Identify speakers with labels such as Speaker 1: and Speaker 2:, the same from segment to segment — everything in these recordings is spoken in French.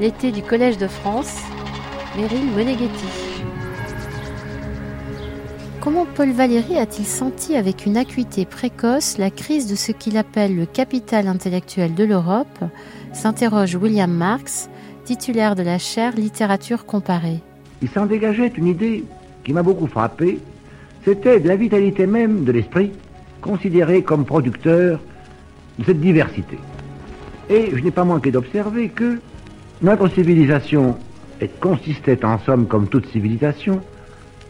Speaker 1: l'été du Collège de France, Meryl Moneghetti. Comment Paul Valéry a-t-il senti avec une acuité précoce la crise de ce qu'il appelle le capital intellectuel de l'Europe s'interroge William Marx, titulaire de la chaire Littérature comparée.
Speaker 2: Il s'en dégageait une idée qui m'a beaucoup frappé, c'était de la vitalité même de l'esprit, considéré comme producteur de cette diversité. Et je n'ai pas manqué d'observer que notre civilisation consistait en somme, comme toute civilisation,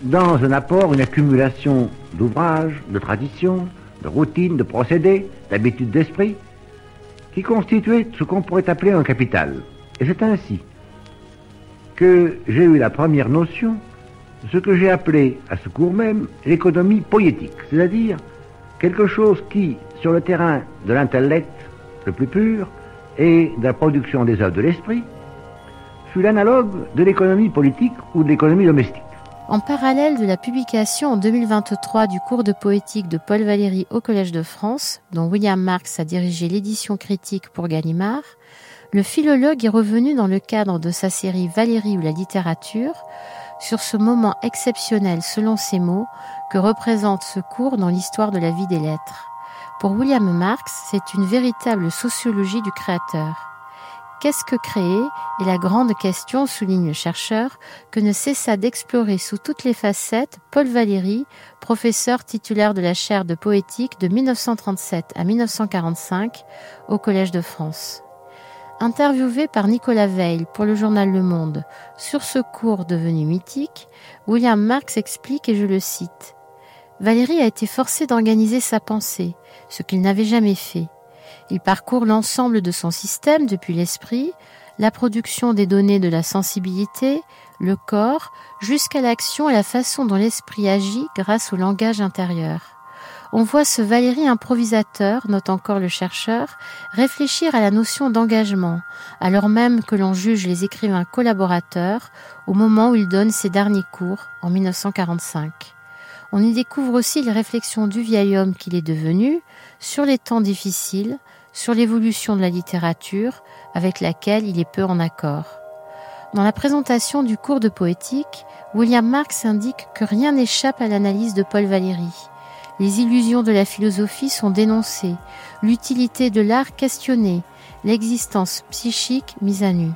Speaker 2: dans un apport, une accumulation d'ouvrages, de traditions, de routines, de procédés, d'habitudes d'esprit, qui constituait ce qu'on pourrait appeler un capital. Et c'est ainsi que j'ai eu la première notion de ce que j'ai appelé à ce cours même l'économie poétique, c'est-à-dire quelque chose qui, sur le terrain de l'intellect le plus pur et de la production des œuvres de l'esprit, fut l'analogue de l'économie politique ou de l'économie domestique.
Speaker 1: En parallèle de la publication en 2023 du cours de poétique de Paul Valéry au Collège de France, dont William Marx a dirigé l'édition critique pour Gallimard, le philologue est revenu dans le cadre de sa série Valéry ou la littérature sur ce moment exceptionnel, selon ses mots, que représente ce cours dans l'histoire de la vie des lettres. Pour William Marx, c'est une véritable sociologie du créateur. Qu'est-ce que créer est la grande question, souligne le chercheur, que ne cessa d'explorer sous toutes les facettes Paul Valéry, professeur titulaire de la chaire de poétique de 1937 à 1945 au Collège de France. Interviewé par Nicolas Veil pour le journal Le Monde sur ce cours devenu mythique, William Marx explique, et je le cite, Valéry a été forcé d'organiser sa pensée, ce qu'il n'avait jamais fait. Il parcourt l'ensemble de son système depuis l'esprit, la production des données de la sensibilité, le corps, jusqu'à l'action et la façon dont l'esprit agit grâce au langage intérieur. On voit ce Valérie improvisateur, note encore le chercheur, réfléchir à la notion d'engagement, alors même que l'on juge les écrivains collaborateurs au moment où il donne ses derniers cours, en 1945. On y découvre aussi les réflexions du vieil homme qu'il est devenu sur les temps difficiles, sur l'évolution de la littérature avec laquelle il est peu en accord. Dans la présentation du cours de poétique, William Marx indique que rien n'échappe à l'analyse de Paul Valéry. Les illusions de la philosophie sont dénoncées, l'utilité de l'art questionnée, l'existence psychique mise à nu.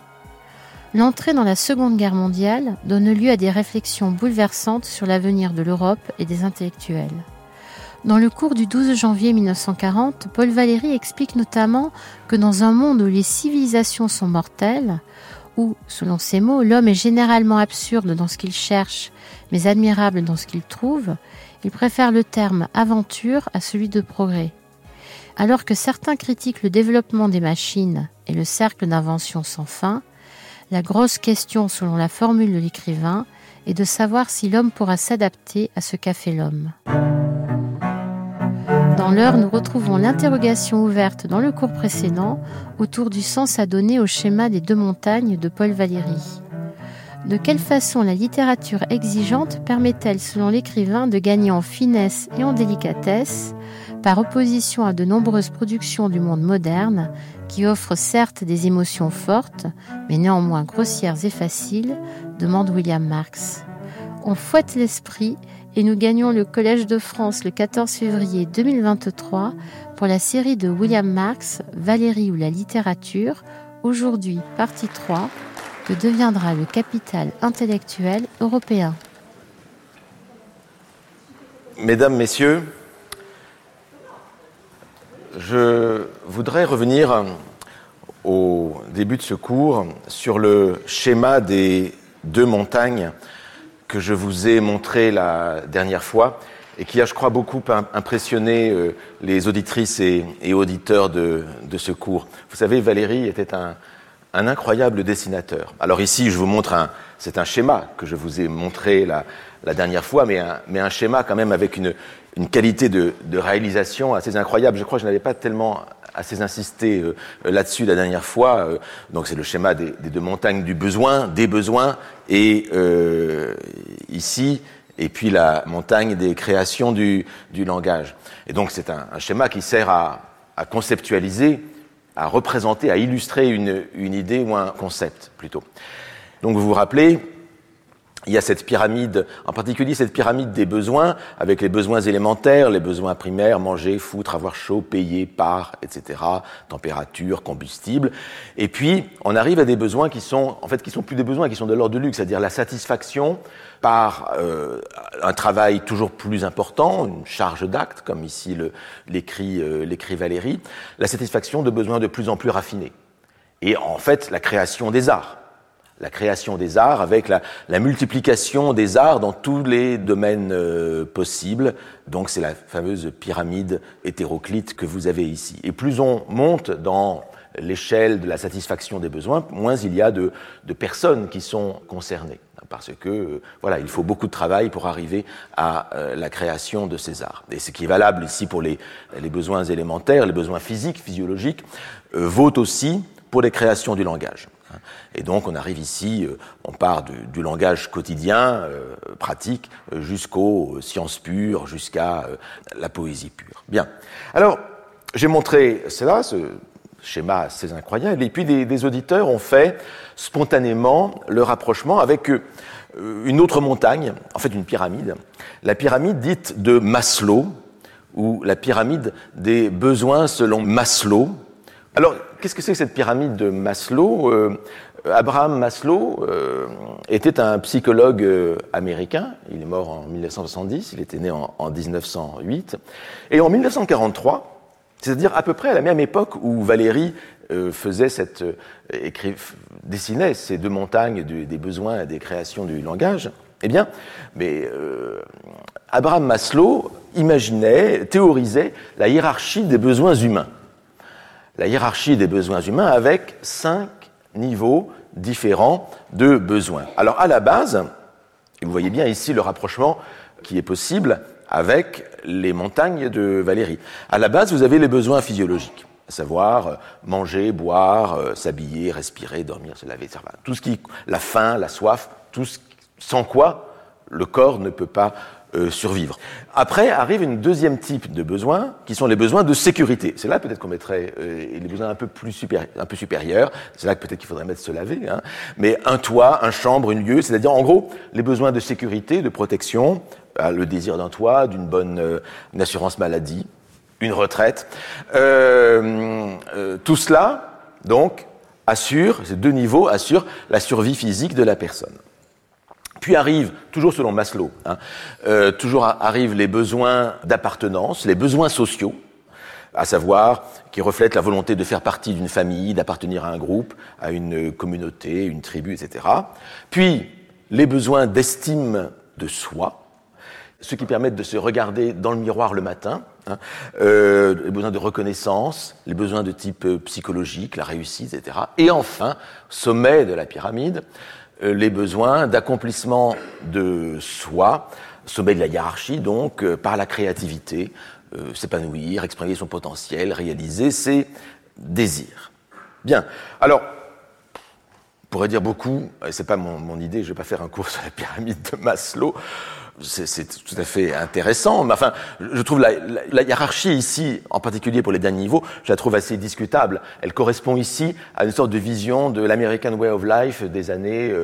Speaker 1: L'entrée dans la Seconde Guerre mondiale donne lieu à des réflexions bouleversantes sur l'avenir de l'Europe et des intellectuels. Dans le cours du 12 janvier 1940, Paul Valéry explique notamment que dans un monde où les civilisations sont mortelles, où, selon ses mots, l'homme est généralement absurde dans ce qu'il cherche, mais admirable dans ce qu'il trouve, il préfère le terme aventure à celui de progrès. Alors que certains critiquent le développement des machines et le cercle d'invention sans fin, la grosse question, selon la formule de l'écrivain, est de savoir si l'homme pourra s'adapter à ce qu'a fait l'homme. Dans l'heure, nous retrouvons l'interrogation ouverte dans le cours précédent autour du sens à donner au schéma des deux montagnes de Paul Valéry. De quelle façon la littérature exigeante permet-elle, selon l'écrivain, de gagner en finesse et en délicatesse, par opposition à de nombreuses productions du monde moderne, qui offrent certes des émotions fortes, mais néanmoins grossières et faciles, demande William Marx. On fouette l'esprit et nous gagnons le Collège de France le 14 février 2023 pour la série de William Marx, Valérie ou la littérature, aujourd'hui partie 3, que deviendra le capital intellectuel européen.
Speaker 3: Mesdames, Messieurs, je voudrais revenir au début de ce cours sur le schéma des deux montagnes que je vous ai montré la dernière fois et qui a, je crois, beaucoup impressionné euh, les auditrices et, auditeurs de, ce cours. Vous savez, Valérie était un, incroyable dessinateur. Alors ici, je vous montre un, c'est un schéma que je vous ai montré la, dernière fois, mais un, schéma quand même avec une, qualité de, de, réalisation assez incroyable. Je crois que je n'avais pas tellement assez insisté euh, là-dessus la dernière fois. Euh, donc c'est le schéma des, deux montagnes du besoin, des besoins, et euh, ici, et puis la montagne des créations du, langage. Et donc c'est un, schéma qui sert à, conceptualiser à représenter, à illustrer une, une idée ou un concept plutôt. Donc vous vous rappelez, il y a cette pyramide, en particulier cette pyramide des besoins, avec les besoins élémentaires, les besoins primaires, manger, foutre, avoir chaud, payer, par, etc., température, combustible. Et puis, on arrive à des besoins qui sont, en fait, qui sont plus des besoins, qui sont de l'ordre de luxe, c'est-à-dire la satisfaction par euh, un travail toujours plus important, une charge d'acte, comme ici l'écrit euh, Valérie, la satisfaction de besoins de plus en plus raffinés. Et en fait, la création des arts la création des arts, avec la, multiplication des arts dans tous les domaines euh, possibles. Donc c'est la fameuse pyramide hétéroclite que vous avez ici. Et plus on monte dans l'échelle de la satisfaction des besoins, moins il y a de, personnes qui sont concernées. Parce que euh, voilà, il faut beaucoup de travail pour arriver à euh, la création de ces arts. Et ce qui est valable ici pour les, besoins élémentaires, les besoins physiques, physiologiques, vaut aussi pour les créations du langage. Et donc on arrive ici, euh, on part du, langage quotidien, euh, pratique, jusqu'aux sciences pures, jusqu'à euh, la poésie pure. Bien. Alors, j'ai montré cela, ce schéma assez incroyable, et puis des, auditeurs ont fait spontanément le rapprochement avec une autre montagne, en fait une pyramide, la pyramide dite de Maslow, ou la pyramide des besoins selon Maslow. Alors, qu'est-ce que c'est que cette pyramide de Maslow? Euh, Abraham Maslow euh, était un psychologue euh, américain. Il est mort en 1970, il était né en, 1908. Et en 1943, c'est-à-dire à peu près à la même époque où Valérie faisait cette, dessinait ces deux montagnes des besoins et des créations du langage, eh bien, mais Abraham Maslow imaginait, théorisait la hiérarchie des besoins humains la hiérarchie des besoins humains avec cinq niveaux différents de besoins. Alors à la base, vous voyez bien ici le rapprochement qui est possible avec les montagnes de Valérie. À la base, vous avez les besoins physiologiques, à savoir euh, manger, boire, euh, s'habiller, respirer, dormir, se laver. Tout ce qui, la faim, la soif, tout ce, sans quoi le corps ne peut pas euh, survivre. Après arrive une deuxième type de besoins, qui sont les besoins de sécurité. C'est là peut-être qu'on mettrait euh, les besoins un peu plus supérieurs, un peu supérieurs. C'est là que peut-être qu'il faudrait mettre se laver. Hein. Mais un toit, un chambre, une lieu, c'est-à-dire en gros les besoins de sécurité, de protection, euh, le désir d'un toit, d'une bonne une assurance maladie, une retraite. tout cela, donc, assure, ces deux niveaux assurent la survie physique de la personne. Puis arrivent, toujours selon Maslow, hein, euh, toujours arrivent les besoins d'appartenance, les besoins sociaux, à savoir qui reflètent la volonté de faire partie d'une famille, d'appartenir à un groupe, à une communauté, une tribu, etc. Puis les besoins d'estime de soi, ceux qui permettent de se regarder dans le miroir le matin, hein, euh, les besoins de reconnaissance, les besoins de type psychologique, la réussite, etc. Et enfin, sommet de la pyramide, euh, les besoins d'accomplissement de soi, sommet de la hiérarchie, donc, euh, par la créativité, euh, s'épanouir, exprimer son potentiel, réaliser ses désirs. Bien. Alors, on pourrait dire beaucoup, c'est pas mon, mon idée, je vais pas faire un cours sur la pyramide de Maslow, c'est tout à fait intéressant. Mais enfin, je trouve la, hiérarchie ici, en particulier pour les derniers niveaux, je la trouve assez discutable. Elle correspond ici à une sorte de vision de l'American Way of Life des années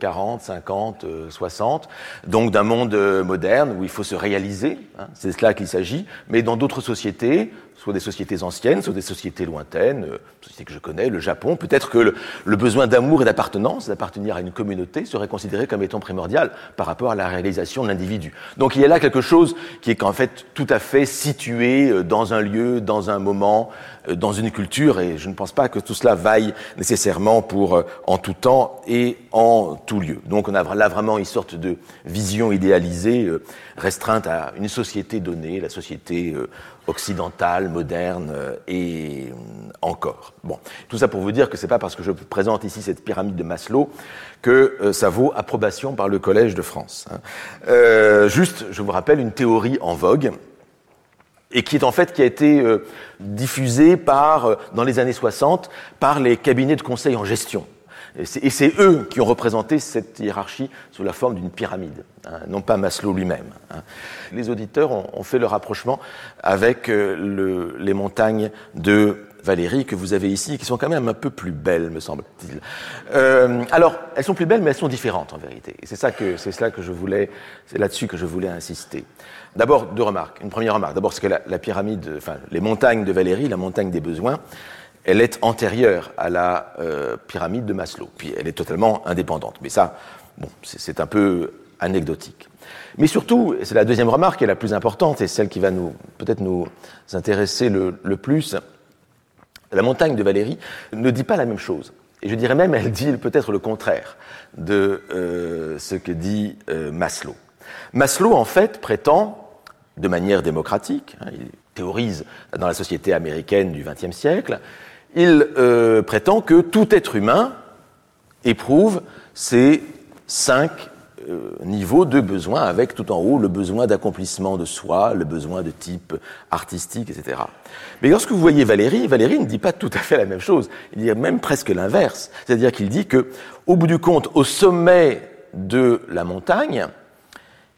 Speaker 3: 40, 50, 60, donc d'un monde euh, moderne où il faut se réaliser, hein, c'est cela qu'il s'agit, mais dans d'autres sociétés, soit des sociétés anciennes, soit des sociétés lointaines, euh, sociétés que je connais, le Japon, peut-être que le, besoin d'amour et d'appartenance, d'appartenir à une communauté, serait considéré comme étant primordial par rapport à la réalisation de l'individu. Donc il y a là quelque chose qui est en fait tout à fait situé euh, dans un lieu, dans un moment, euh, dans une culture, et je ne pense pas que tout cela vaille nécessairement pour en tout temps et en tout lieu. Donc on a là vraiment une sorte de vision idéalisée, restreinte à une société donnée, la société occidentale, moderne euh, et euh, encore. Bon, tout ça pour vous dire que c'est pas parce que je présente ici cette pyramide de Maslow que euh, ça vaut approbation par le Collège de France. Hein. juste, je vous rappelle une théorie en vogue et qui est en fait qui a été diffusée par dans les années 60 par les cabinets de conseil en gestion. Et c'est eux qui ont représenté cette hiérarchie sous la forme d'une pyramide, hein, non pas Maslow lui-même. Hein. Les auditeurs ont, fait le rapprochement avec euh, les montagnes de Valérie que vous avez ici, qui sont quand même un peu plus belles, me semble-t-il. Euh, alors, elles sont plus belles, mais elles sont différentes en vérité. C'est ça que je voulais, c'est là-dessus que je voulais insister. D'abord, deux remarques. Une première remarque. D'abord, c'est que la, pyramide, enfin, les montagnes de Valérie, la montagne des besoins, elle est antérieure à la euh, pyramide de Maslow. Puis elle est totalement indépendante. Mais ça, bon, c'est un peu anecdotique. Mais surtout, et c'est la deuxième remarque est la plus importante et celle qui va nous peut-être nous intéresser le, plus, la montagne de Valérie ne dit pas la même chose. Et je dirais même, elle dit peut-être le contraire de euh, ce que dit euh, Maslow. Maslow, en fait, prétend, de manière démocratique, hein, il théorise dans la société américaine du XXe siècle, il euh, prétend que tout être humain éprouve ces cinq euh, niveau de besoin, avec tout en haut le besoin d'accomplissement de soi, le besoin de type artistique, etc. Mais lorsque vous voyez Valérie, Valérie ne dit pas tout à fait la même chose. Il dit même presque l'inverse. C'est-à-dire qu'il dit que, au bout du compte, au sommet de la montagne,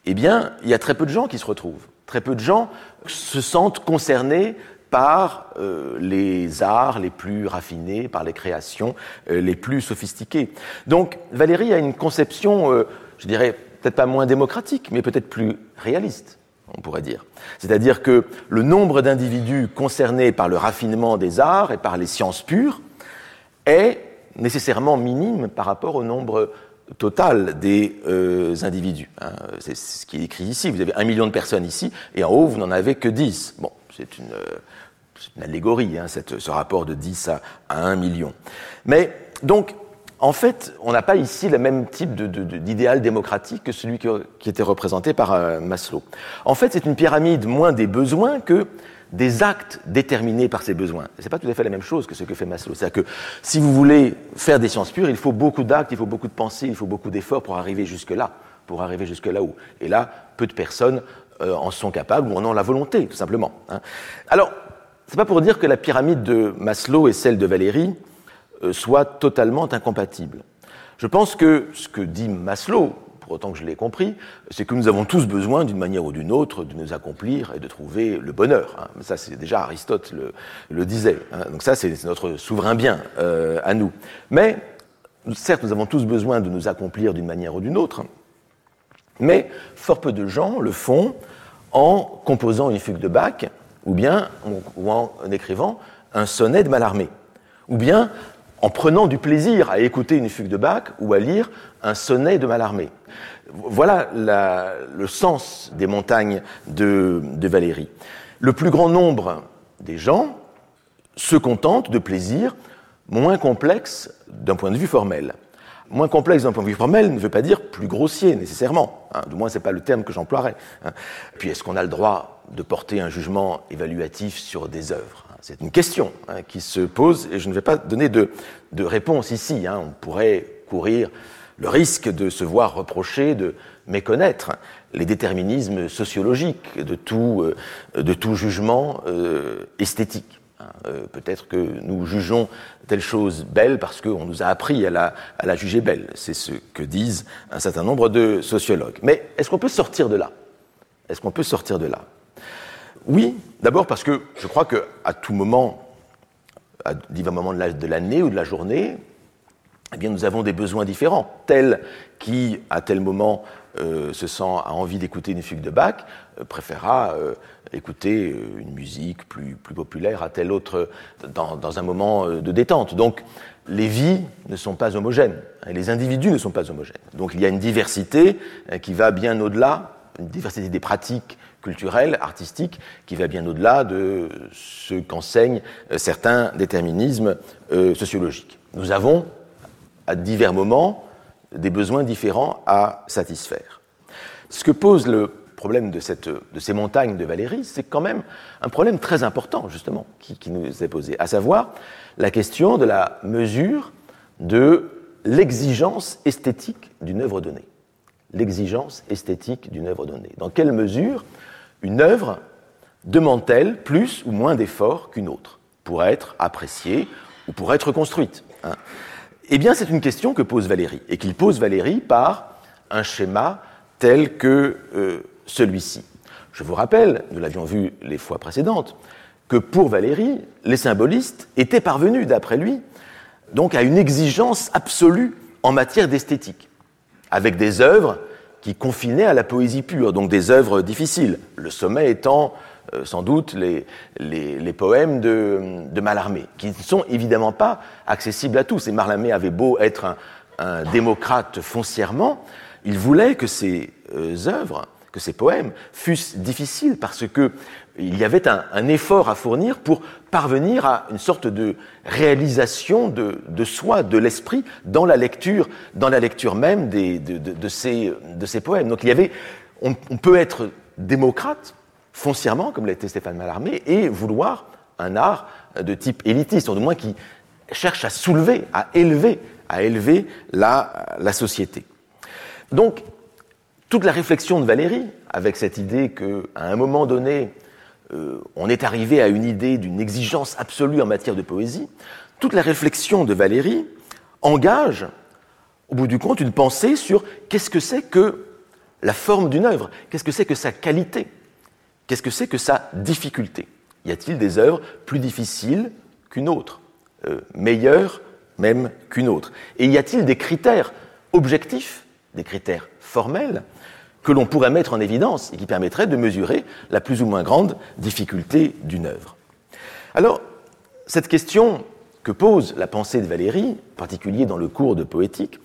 Speaker 3: eh bien, il y a très peu de gens qui se retrouvent. Très peu de gens se sentent concernés par euh, les arts les plus raffinés, par les créations euh, les plus sophistiquées. Donc Valérie a une conception je dirais, peut-être pas moins démocratique, mais peut-être plus réaliste, on pourrait dire. C'est-à-dire que le nombre d'individus concernés par le raffinement des arts et par les sciences pures est nécessairement minime par rapport au nombre total des euh, individus. Hein. C'est ce qui est écrit ici. Vous avez un million de personnes ici, et en haut, vous n'en avez que dix. Bon, c'est une, allégorie, hein, ce rapport de 10 à, 1 million. Mais donc, en fait, on n'a pas ici le même type d'idéal démocratique que celui qui était représenté par euh, Maslow. En fait, c'est une pyramide moins des besoins que des actes déterminés par ces besoins. Ce n'est pas tout à fait la même chose que ce que fait Maslow. C'est-à-dire que si vous voulez faire des sciences pures, il faut beaucoup d'actes, il faut beaucoup de pensées, il faut beaucoup d'efforts pour arriver jusque-là, pour arriver jusque là-haut. Et là, peu de personnes euh, en sont capables ou en ont la volonté, tout simplement. Hein. Alors, c'est pas pour dire que la pyramide de Maslow et celle de Valérie euh, soit totalement incompatibles. Je pense que ce que dit Maslow, pour autant que je l'ai compris, c'est que nous avons tous besoin, d'une manière ou d'une autre, de nous accomplir et de trouver le bonheur. Hein. Ça, c'est déjà Aristote le, disait. Hein. Donc ça, c'est notre souverain bien euh, à nous. Mais, certes, nous avons tous besoin de nous accomplir d'une manière ou d'une autre, mais fort peu de gens le font en composant une fugue de Bach ou bien ou en écrivant un sonnet de Mallarmé, ou bien en prenant du plaisir à écouter une fugue de Bach ou à lire un sonnet de Mallarmé. Voilà le sens des montagnes de, Valérie. Le plus grand nombre des gens se contentent de plaisirs moins complexes d'un point de vue formel. Moins complexe d'un point de vue formel ne veut pas dire plus grossier nécessairement. Hein. du moins, ce n'est pas le terme que j'emploierais. Hein. Puis, est-ce qu'on a le droit de porter un jugement évaluatif sur des œuvres? C'est une question hein, qui se pose et je ne vais pas donner de, réponse ici. Hein. On pourrait courir le risque de se voir reprocher de méconnaître les déterminismes sociologiques de tout, euh, de tout jugement euh, esthétique. Hein. Euh, peut-être que nous jugeons telle chose belle parce qu'on nous a appris à la, à la juger belle. C'est ce que disent un certain nombre de sociologues. Mais est-ce qu'on peut sortir de là? Est-ce qu'on peut sortir de là? Oui, d'abord parce que je crois qu'à tout moment, à divers moments de l'année ou de la journée, eh nous avons des besoins différents. Tel qui, à tel moment, euh, se sent a envie d'écouter une fugue de Bach, euh, préférera euh, écouter une musique plus, populaire à tel autre dans, un moment de détente. Donc, les vies ne sont pas homogènes, et les individus ne sont pas homogènes. Donc, il y a une diversité qui va bien au-delà, une diversité des pratiques culturel, artistique, qui va bien au-delà de ce qu'enseignent euh, certains déterminismes euh, sociologiques. Nous avons, à divers moments, des besoins différents à satisfaire. Ce que pose le problème de, ces montagnes de Valérie, c'est quand même un problème très important, justement, qui nous est posé, à savoir la question de la mesure de l'exigence esthétique d'une œuvre donnée. L'exigence esthétique d'une œuvre donnée. Dans quelle mesure une œuvre demande-t-elle plus ou moins d'efforts qu'une autre pour être appréciée ou pour être construite hein? Eh bien, c'est une question que pose Valérie, et qu'il pose Valérie par un schéma tel que euh, celui-ci. Je vous rappelle, nous l'avions vu les fois précédentes, que pour Valéry, les symbolistes étaient parvenus, d'après lui, à une exigence absolue en matière d'esthétique, avec des œuvres qui confinaient à la poésie pure, donc des œuvres difficiles, le sommet étant euh, sans doute les, les, poèmes de, de, Mallarmé, qui ne sont évidemment pas accessibles à tous. Et Mallarmé avait beau être un, démocrate foncièrement, il voulait que ces euh, œuvres, que ces poèmes fussent difficiles parce que il y avait un, effort à fournir pour parvenir à une sorte de réalisation de, soi, de l'esprit, dans la lecture, dans la lecture même de, ces, poèmes. Donc il y avait, on, peut être démocrate foncièrement, comme l'était Stéphane Mallarmé, et vouloir un art de type élitiste, ou du moins qui cherche à soulever, à élever, à élever la, la société. Donc, toute la réflexion de Valérie, avec cette idée qu'à un moment donné, euh, on est arrivé à une idée d'une exigence absolue en matière de poésie, toute la réflexion de Valérie engage, au bout du compte, une pensée sur qu'est-ce que c'est que la forme d'une œuvre, qu'est-ce que c'est que sa qualité, qu'est-ce que c'est que sa difficulté. Y a-t-il des œuvres plus difficiles qu'une autre, euh, meilleures même qu'une autre? Et y a-t-il des critères objectifs, des critères formels, que l'on pourrait mettre en évidence et qui permettrait de mesurer la plus ou moins grande difficulté d'une œuvre. Alors, cette question que pose la pensée de Valérie, en particulier dans le cours de poétique,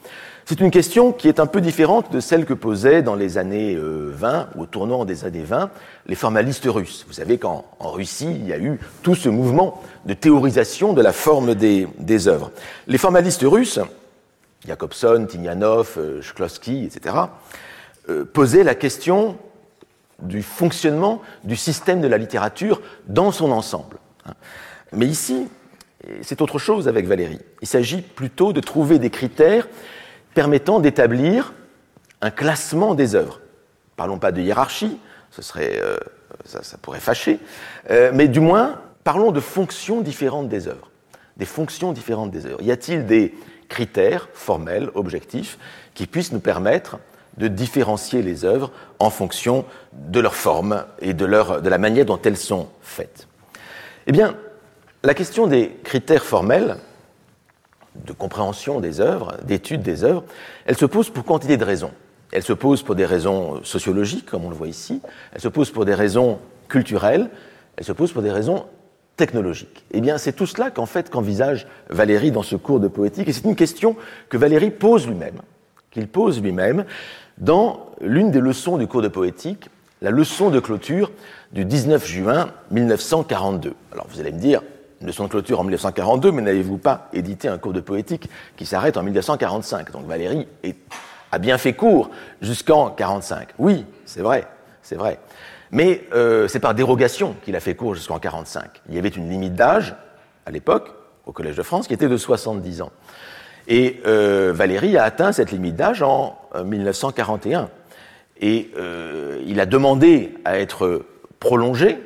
Speaker 3: c'est une question qui est un peu différente de celle que posaient dans les années 20, euh, ou au tournant des années 20, les formalistes russes. Vous savez qu'en Russie, il y a eu tout ce mouvement de théorisation de la forme des, œuvres. Les formalistes russes, Jakobson, Tignanov, Shklovsky, etc., euh, poser la question du fonctionnement du système de la littérature dans son ensemble. Mais ici, c'est autre chose avec Valérie. Il s'agit plutôt de trouver des critères permettant d'établir un classement des œuvres. Parlons pas de hiérarchie, ce serait, euh, ça, pourrait fâcher, euh, mais du moins, parlons de fonctions différentes des œuvres. Des fonctions différentes des œuvres. Y a-t-il des critères formels, objectifs, qui puissent nous permettre de différencier les œuvres en fonction de leur forme et de, leur, de la manière dont elles sont faites. Eh bien, la question des critères formels de compréhension des œuvres, d'étude des œuvres, elle se pose pour quantité de raisons. Elle se pose pour des raisons sociologiques, comme on le voit ici, elle se pose pour des raisons culturelles, elle se pose pour des raisons technologiques. Eh bien, c'est tout cela qu'en fait qu'envisage Valérie dans ce cours de poétique, et c'est une question que Valérie pose lui-même, qu'il pose lui-même, dans l'une des leçons du cours de poétique, la leçon de clôture du 19 juin 1942. Alors vous allez me dire, une leçon de clôture en 1942, mais n'avez-vous pas édité un cours de poétique qui s'arrête en 1945 Donc Valérie a bien fait cours jusqu'en 45. Oui, c'est vrai, c'est vrai. Mais euh, c'est par dérogation qu'il a fait cours jusqu'en 45. Il y avait une limite d'âge, à l'époque, au Collège de France, qui était de 70 ans. Et euh, Valéry a atteint cette limite d'âge en 1941. Euh, et euh, il a demandé à être prolongé,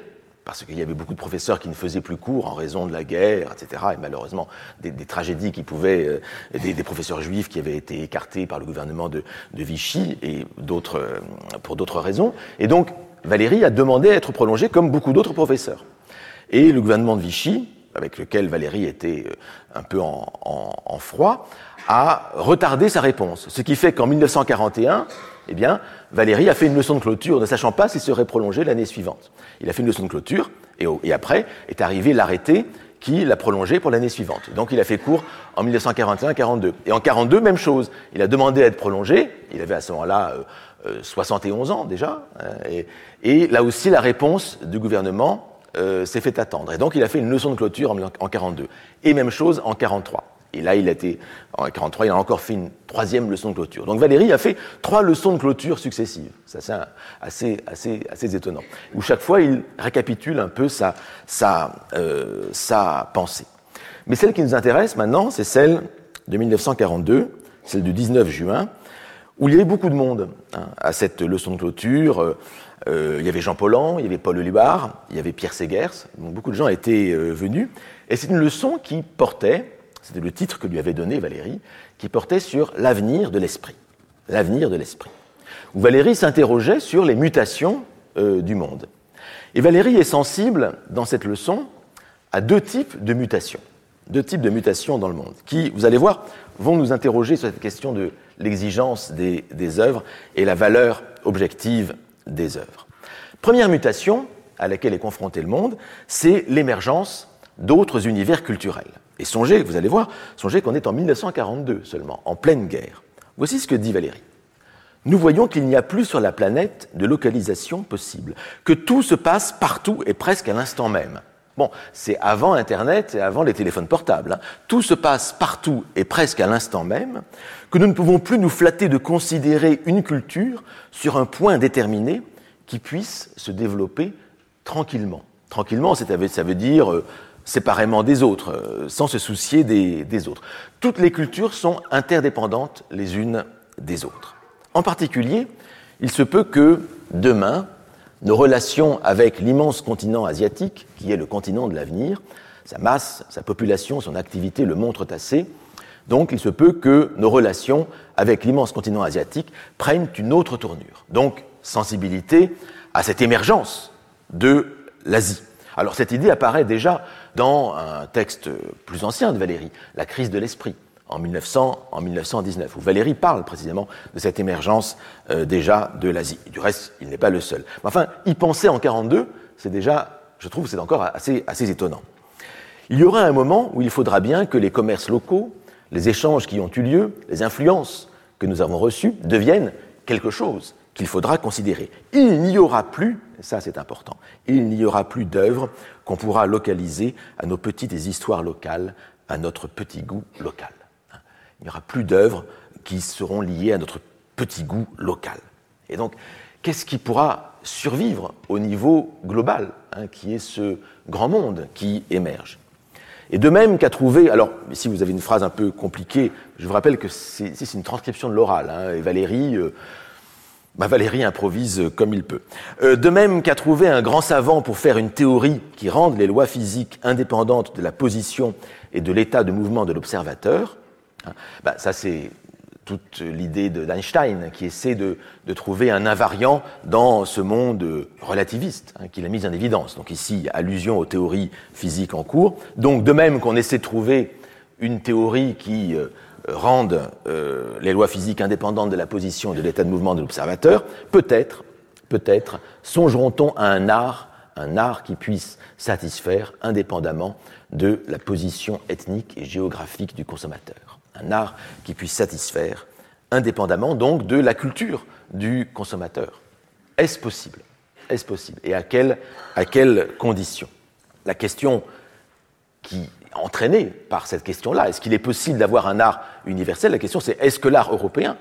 Speaker 3: parce qu'il y avait beaucoup de professeurs qui ne faisaient plus cours en raison de la guerre, etc. Et malheureusement, des, tragédies qui pouvaient, des, professeurs juifs qui avaient été écartés par le gouvernement de, Vichy et d'autres, pour d'autres raisons. Et donc, Valéry a demandé à être prolongé comme beaucoup d'autres professeurs. Et le gouvernement de Vichy avec lequel Valérie était euh, un peu en, froid, a retardé sa réponse. Ce qui fait qu'en 1941, eh bien, Valérie a fait une leçon de clôture, ne sachant pas s'il serait prolongé l'année suivante. Il a fait une leçon de clôture, et, et après est arrivé l'arrêté qui l'a prolongé pour l'année suivante. Donc il a fait cours en 1941-42. Et en 42, même chose. Il a demandé à être prolongé. Il avait à ce moment-là 71 euh, euh, ans déjà. Hein, et là aussi, la réponse du gouvernement euh, s'est fait attendre. Et donc il a fait une leçon de clôture en, 1942. 42. Et même chose en 43. Et là, il a été, en 43, il a encore fait une troisième leçon de clôture. Donc Valérie a fait trois leçons de clôture successives. Ça, c'est assez, assez, assez étonnant. Où chaque fois, il récapitule un peu sa, sa, euh, sa pensée. Mais celle qui nous intéresse maintenant, c'est celle de 1942, celle du 19 juin, où il y avait beaucoup de monde hein, à cette leçon de clôture. Euh, il y avait Jean Paulhan, il y avait Paul Olibard, il y avait Pierre Segers, beaucoup de gens étaient euh, venus. Et c'est une leçon qui portait, c'était le titre que lui avait donné Valérie, qui portait sur l'avenir de l'esprit. L'avenir de l'esprit. Où Valérie s'interrogeait sur les mutations euh, du monde. Et Valérie est sensible, dans cette leçon, à deux types de mutations. Deux types de mutations dans le monde, qui, vous allez voir, vont nous interroger sur cette question de l'exigence des œuvres et la valeur objective des œuvres. Première mutation à laquelle est confronté le monde, c'est l'émergence d'autres univers culturels. Et songez, vous allez voir, songez qu'on est en 1942 seulement, en pleine guerre. Voici ce que dit Valérie. Nous voyons qu'il n'y a plus sur la planète de localisation possible, que tout se passe partout et presque à l'instant même. Bon, c'est avant Internet et avant les téléphones portables. Hein. Tout se passe partout et presque à l'instant même, que nous ne pouvons plus nous flatter de considérer une culture sur un point déterminé qui puisse se développer tranquillement. Tranquillement, ça veut dire euh, séparément des autres, euh, sans se soucier des, autres. Toutes les cultures sont interdépendantes les unes des autres. En particulier, il se peut que demain, nos relations avec l'immense continent asiatique, qui est le continent de l'avenir, sa masse, sa population, son activité le montrent assez. Donc il se peut que nos relations avec l'immense continent asiatique prennent une autre tournure. Donc sensibilité à cette émergence de l'Asie. Alors cette idée apparaît déjà dans un texte plus ancien de Valérie, La crise de l'esprit, en, 1900, en 1919, où Valérie parle précisément de cette émergence euh, déjà de l'Asie. Du reste, il n'est pas le seul. Mais enfin, y penser en 42, c'est déjà, je trouve, c'est encore assez, assez étonnant. Il y aura un moment où il faudra bien que les commerces locaux, les échanges qui ont eu lieu, les influences que nous avons reçues deviennent quelque chose qu'il faudra considérer. Il n'y aura plus, ça c'est important, il n'y aura plus d'œuvres qu'on pourra localiser à nos petites histoires locales, à notre petit goût local. Il n'y aura plus d'œuvres qui seront liées à notre petit goût local. Et donc, qu'est-ce qui pourra survivre au niveau global, hein, qui est ce grand monde qui émerge? Et de même qu'à trouver, alors si vous avez une phrase un peu compliquée, je vous rappelle que c'est une transcription de l'oral, hein, et Valérie euh, bah, Valérie improvise comme il peut. Euh, de même qu'à trouver un grand savant pour faire une théorie qui rende les lois physiques indépendantes de la position et de l'état de mouvement de l'observateur, hein, bah, ça c'est toute l'idée d'Einstein qui essaie de, trouver un invariant dans ce monde relativiste hein, qu'il a mis en évidence. Donc ici, allusion aux théories physiques en cours. Donc de même qu'on essaie de trouver une théorie qui euh, rendent euh, les lois physiques indépendantes de la position et de l'état de mouvement de l'observateur, peut-être, peut-être, songeront-on à un art, un art qui puisse satisfaire indépendamment de la position ethnique et géographique du consommateur. Un art qui puisse satisfaire indépendamment donc de la culture du consommateur. Est-ce possible? Est-ce possible? Et à quelles conditions La question qui entraîné par cette question-là. Est-ce qu'il est possible d'avoir un art universel? La question c'est est-ce que l'art européen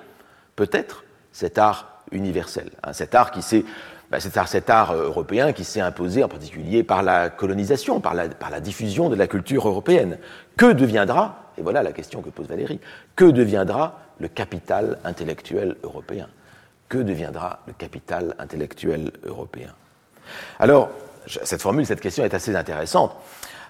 Speaker 3: peut être cet art universel? Cet art qui s'est bah, cet, art, euh, européen qui s'est imposé en particulier par la colonisation, par la, par la diffusion de la culture européenne. Que deviendra, et voilà la question que pose Valérie, que deviendra le capital intellectuel européen? Que deviendra le capital intellectuel européen? Alors, cette formule, cette question est assez intéressante.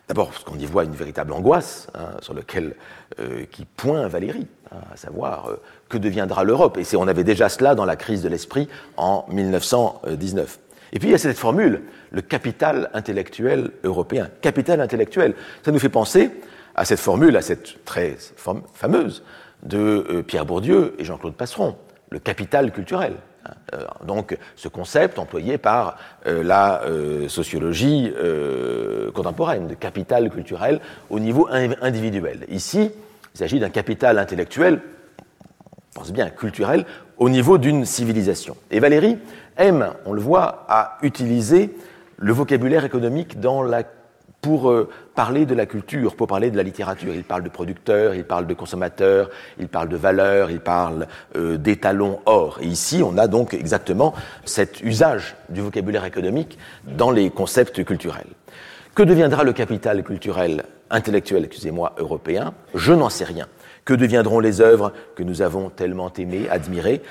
Speaker 3: D'abord parce qu'on y voit une véritable angoisse hein, sur lequel euh, qui pointe Valérie, hein, à savoir euh, que deviendra l'Europe. Et on avait déjà cela dans la crise de l'esprit en 1919. Et puis il y a cette formule, le capital intellectuel européen. Capital intellectuel, ça nous fait penser à cette formule, à cette très fameuse de euh, Pierre Bourdieu et Jean-Claude Passeron, le capital culturel. Euh, donc ce concept employé par euh, la sociologie contemporaine de capital culturel au niveau individuel. Ici, il s'agit d'un capital intellectuel, pense bien culturel, au niveau d'une civilisation. Et Valérie aime, on le voit, à utiliser le vocabulaire économique pour euh, parler de la culture, pour parler de la littérature. Il parle de producteurs, il parle de consommateurs, il parle de valeurs, il parle euh, d'étalons or. Et ici, on a donc exactement cet usage du vocabulaire économique dans les concepts culturels. Que deviendra le capital culturel, intellectuel, excusez-moi, européen? Je n'en sais rien. Que deviendront les œuvres que nous avons tellement aimées, admirées?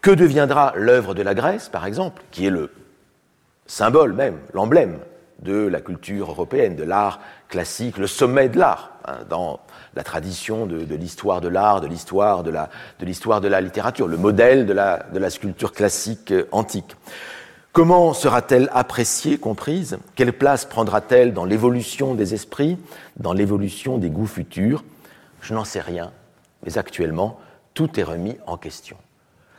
Speaker 3: Que deviendra l'œuvre de la Grèce, par exemple, qui est le symbole même, l'emblème de la culture européenne, de l'art classique, le sommet de l'art, hein, dans la tradition de, l'histoire de l'art, de l'histoire de la, littérature, le modèle de la, de la sculpture classique euh, antique. Comment sera-t-elle appréciée, comprise? Quelle place prendra-t-elle dans l'évolution des esprits, dans l'évolution des goûts futurs? Je n'en sais rien, mais actuellement, tout est remis en question.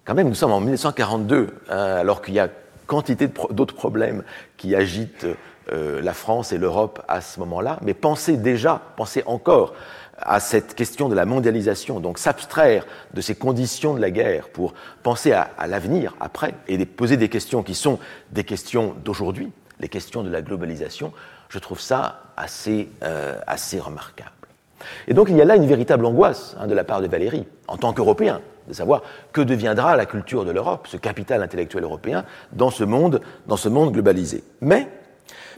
Speaker 3: Quand même, nous sommes en 1942, hein, alors qu'il y a quantité d'autres problèmes qui agitent euh, la France et l'Europe à ce moment-là, mais pensez déjà, pensez encore à cette question de la mondialisation, donc s'abstraire de ces conditions de la guerre pour penser à, l'avenir après et poser des questions qui sont des questions d'aujourd'hui, les questions de la globalisation, je trouve ça assez, euh, assez remarquable. Et donc il y a là une véritable angoisse hein, de la part de Valérie, en tant qu'Européen, de savoir que deviendra la culture de l'Europe, ce capital intellectuel européen, dans ce monde, dans ce monde globalisé. Mais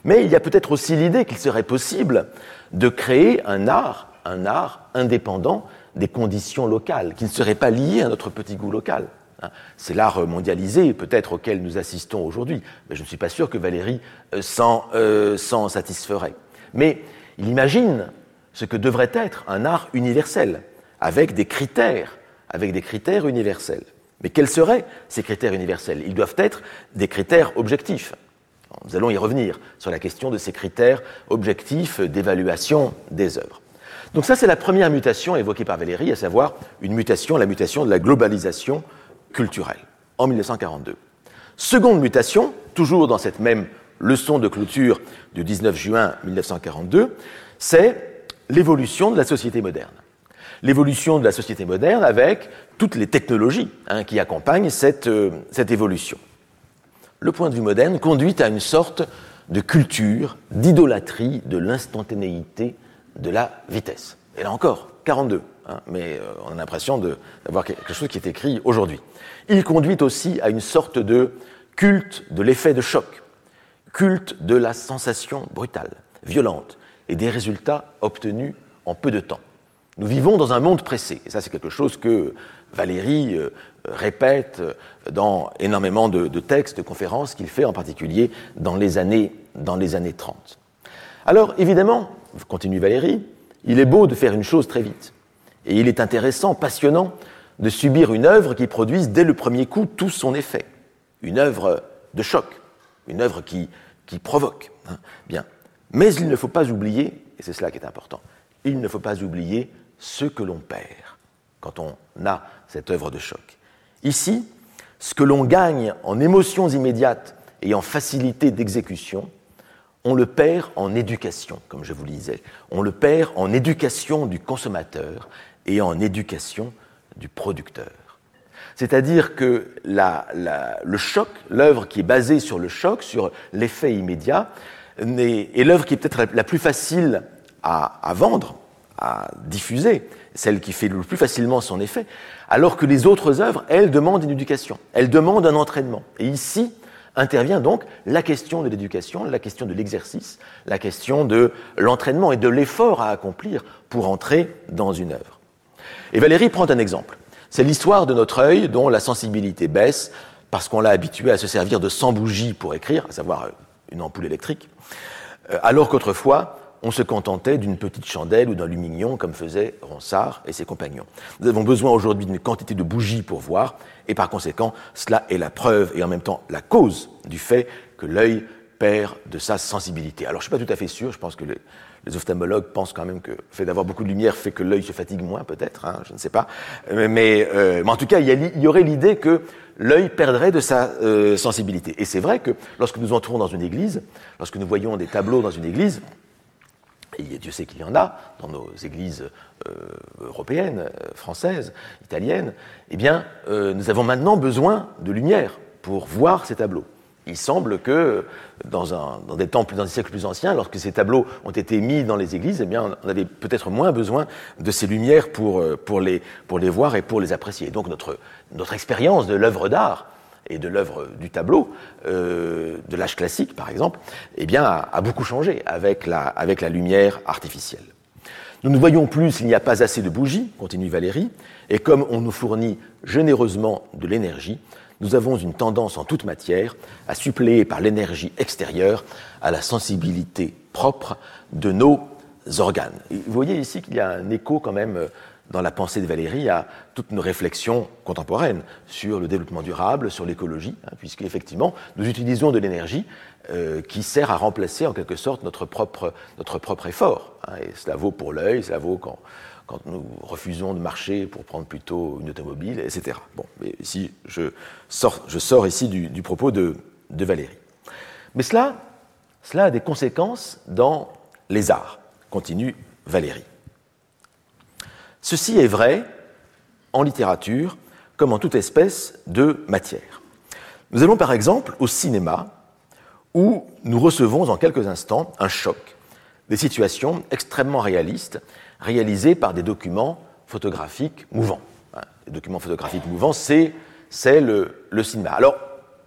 Speaker 3: mais il y a peut-être aussi l'idée qu'il serait possible de créer un art, un art indépendant des conditions locales, qui ne serait pas lié à notre petit goût local. Hein. C'est l'art mondialisé, peut-être auquel nous assistons aujourd'hui, mais je ne suis pas sûr que Valérie euh, euh, s'en satisferait. Mais il imagine ce que devrait être un art universel, avec des critères, avec des critères universels. Mais quels seraient ces critères universels? Ils doivent être des critères objectifs. Nous allons y revenir sur la question de ces critères objectifs d'évaluation des œuvres. Donc ça, c'est la première mutation évoquée par Valéry, à savoir une mutation, la mutation de la globalisation culturelle, en 1942. Seconde mutation, toujours dans cette même leçon de clôture du 19 juin 1942, c'est l'évolution de la société moderne. L'évolution de la société moderne avec toutes les technologies hein, qui accompagnent cette, euh, cette évolution le point de vue moderne conduit à une sorte de culture, d'idolâtrie de l'instantanéité de la vitesse. Et là encore, 42, hein, mais euh, on a l'impression d'avoir quelque chose qui est écrit aujourd'hui. Il conduit aussi à une sorte de culte de l'effet de choc, culte de la sensation brutale, violente, et des résultats obtenus en peu de temps. Nous vivons dans un monde pressé, et ça c'est quelque chose que Valérie euh, répète dans énormément de, textes, de conférences qu'il fait en particulier dans les, années, dans les années 30. Alors évidemment, continue Valérie, il est beau de faire une chose très vite. Et il est intéressant, passionnant, de subir une œuvre qui produise dès le premier coup tout son effet. Une œuvre de choc, une œuvre qui, qui provoque. Hein. Bien. Mais il ne faut pas oublier, et c'est cela qui est important, il ne faut pas oublier ce que l'on perd quand on a cette œuvre de choc. Ici, ce que l'on gagne en émotions immédiates et en facilité d'exécution, on le perd en éducation, comme je vous le disais. On le perd en éducation du consommateur et en éducation du producteur. C'est-à-dire que le choc, l'œuvre qui est basée sur le choc, sur l'effet immédiat, est, l'œuvre qui est peut-être la, plus facile à vendre, à diffuser, celle qui fait le plus facilement son effet, alors que les autres œuvres, elles, demandent une éducation, elles demandent un entraînement. Et ici intervient donc la question de l'éducation, la question de l'exercice, la question de l'entraînement et de l'effort à accomplir pour entrer dans une œuvre. Et Valérie prend un exemple. C'est l'histoire de notre œil dont la sensibilité baisse parce qu'on l'a habitué à se servir de 100 bougies pour écrire, à savoir une ampoule électrique, euh, alors qu'autrefois, on se contentait d'une petite chandelle ou d'un lumignon comme faisaient Ronsard et ses compagnons. Nous avons besoin aujourd'hui d'une quantité de bougies pour voir, et par conséquent, cela est la preuve et en même temps la cause du fait que l'œil perd de sa sensibilité. Alors je ne suis pas tout à fait sûr, je pense que ophtalmologues pensent quand même que le fait d'avoir beaucoup de lumière fait que l'œil se fatigue moins, peut-être, hein, je ne sais pas. Euh, mais, en tout cas, il y, aurait l'idée que l'œil perdrait de sa euh, sensibilité. Et c'est vrai que lorsque nous entrons dans une église, lorsque nous voyons des tableaux dans une église, et Dieu sait qu'il y en a dans nos églises euh, européennes, euh, françaises, italiennes, eh bien, euh, nous avons maintenant besoin de lumière pour voir ces tableaux. Il semble que dans, des temps plus, dans des siècles plus anciens, lorsque ces tableaux ont été mis dans les églises, eh on avait peut-être moins besoin de ces lumières pour, pour, les, voir et pour les apprécier. Donc notre, expérience de l'œuvre d'art et de l'œuvre du tableau, euh, de l'âge classique par exemple, eh a, beaucoup changé avec la, avec la lumière artificielle. Nous ne voyons plus s'il n'y a pas assez de bougies, continue Valérie, et comme on nous fournit généreusement de l'énergie, nous avons une tendance en toute matière à suppléer par l'énergie extérieure à la sensibilité propre de nos organes. vous voyez ici qu'il y a un écho quand même dans la pensée de Valérie à toute une réflexion contemporaine sur le développement durable, sur l'écologie, hein, puisque effectivement nous utilisons de l'énergie euh, qui sert à remplacer en quelque sorte notre propre, notre propre effort. Hein, et cela vaut pour l'œil, cela vaut quand, quand nous refusons de marcher pour prendre plutôt une automobile, etc. Bon, mais ici, je sors, je sors ici du, propos de, de, Valérie. Mais cela, cela a des conséquences dans les arts, continue Valérie. Ceci est vrai en littérature comme en toute espèce de matière. Nous allons par exemple au cinéma où nous recevons en quelques instants un choc, des situations extrêmement réalistes réalisées par des documents photographiques mouvants. Hein, les documents photographiques mouvants, c'est le, le cinéma. Alors,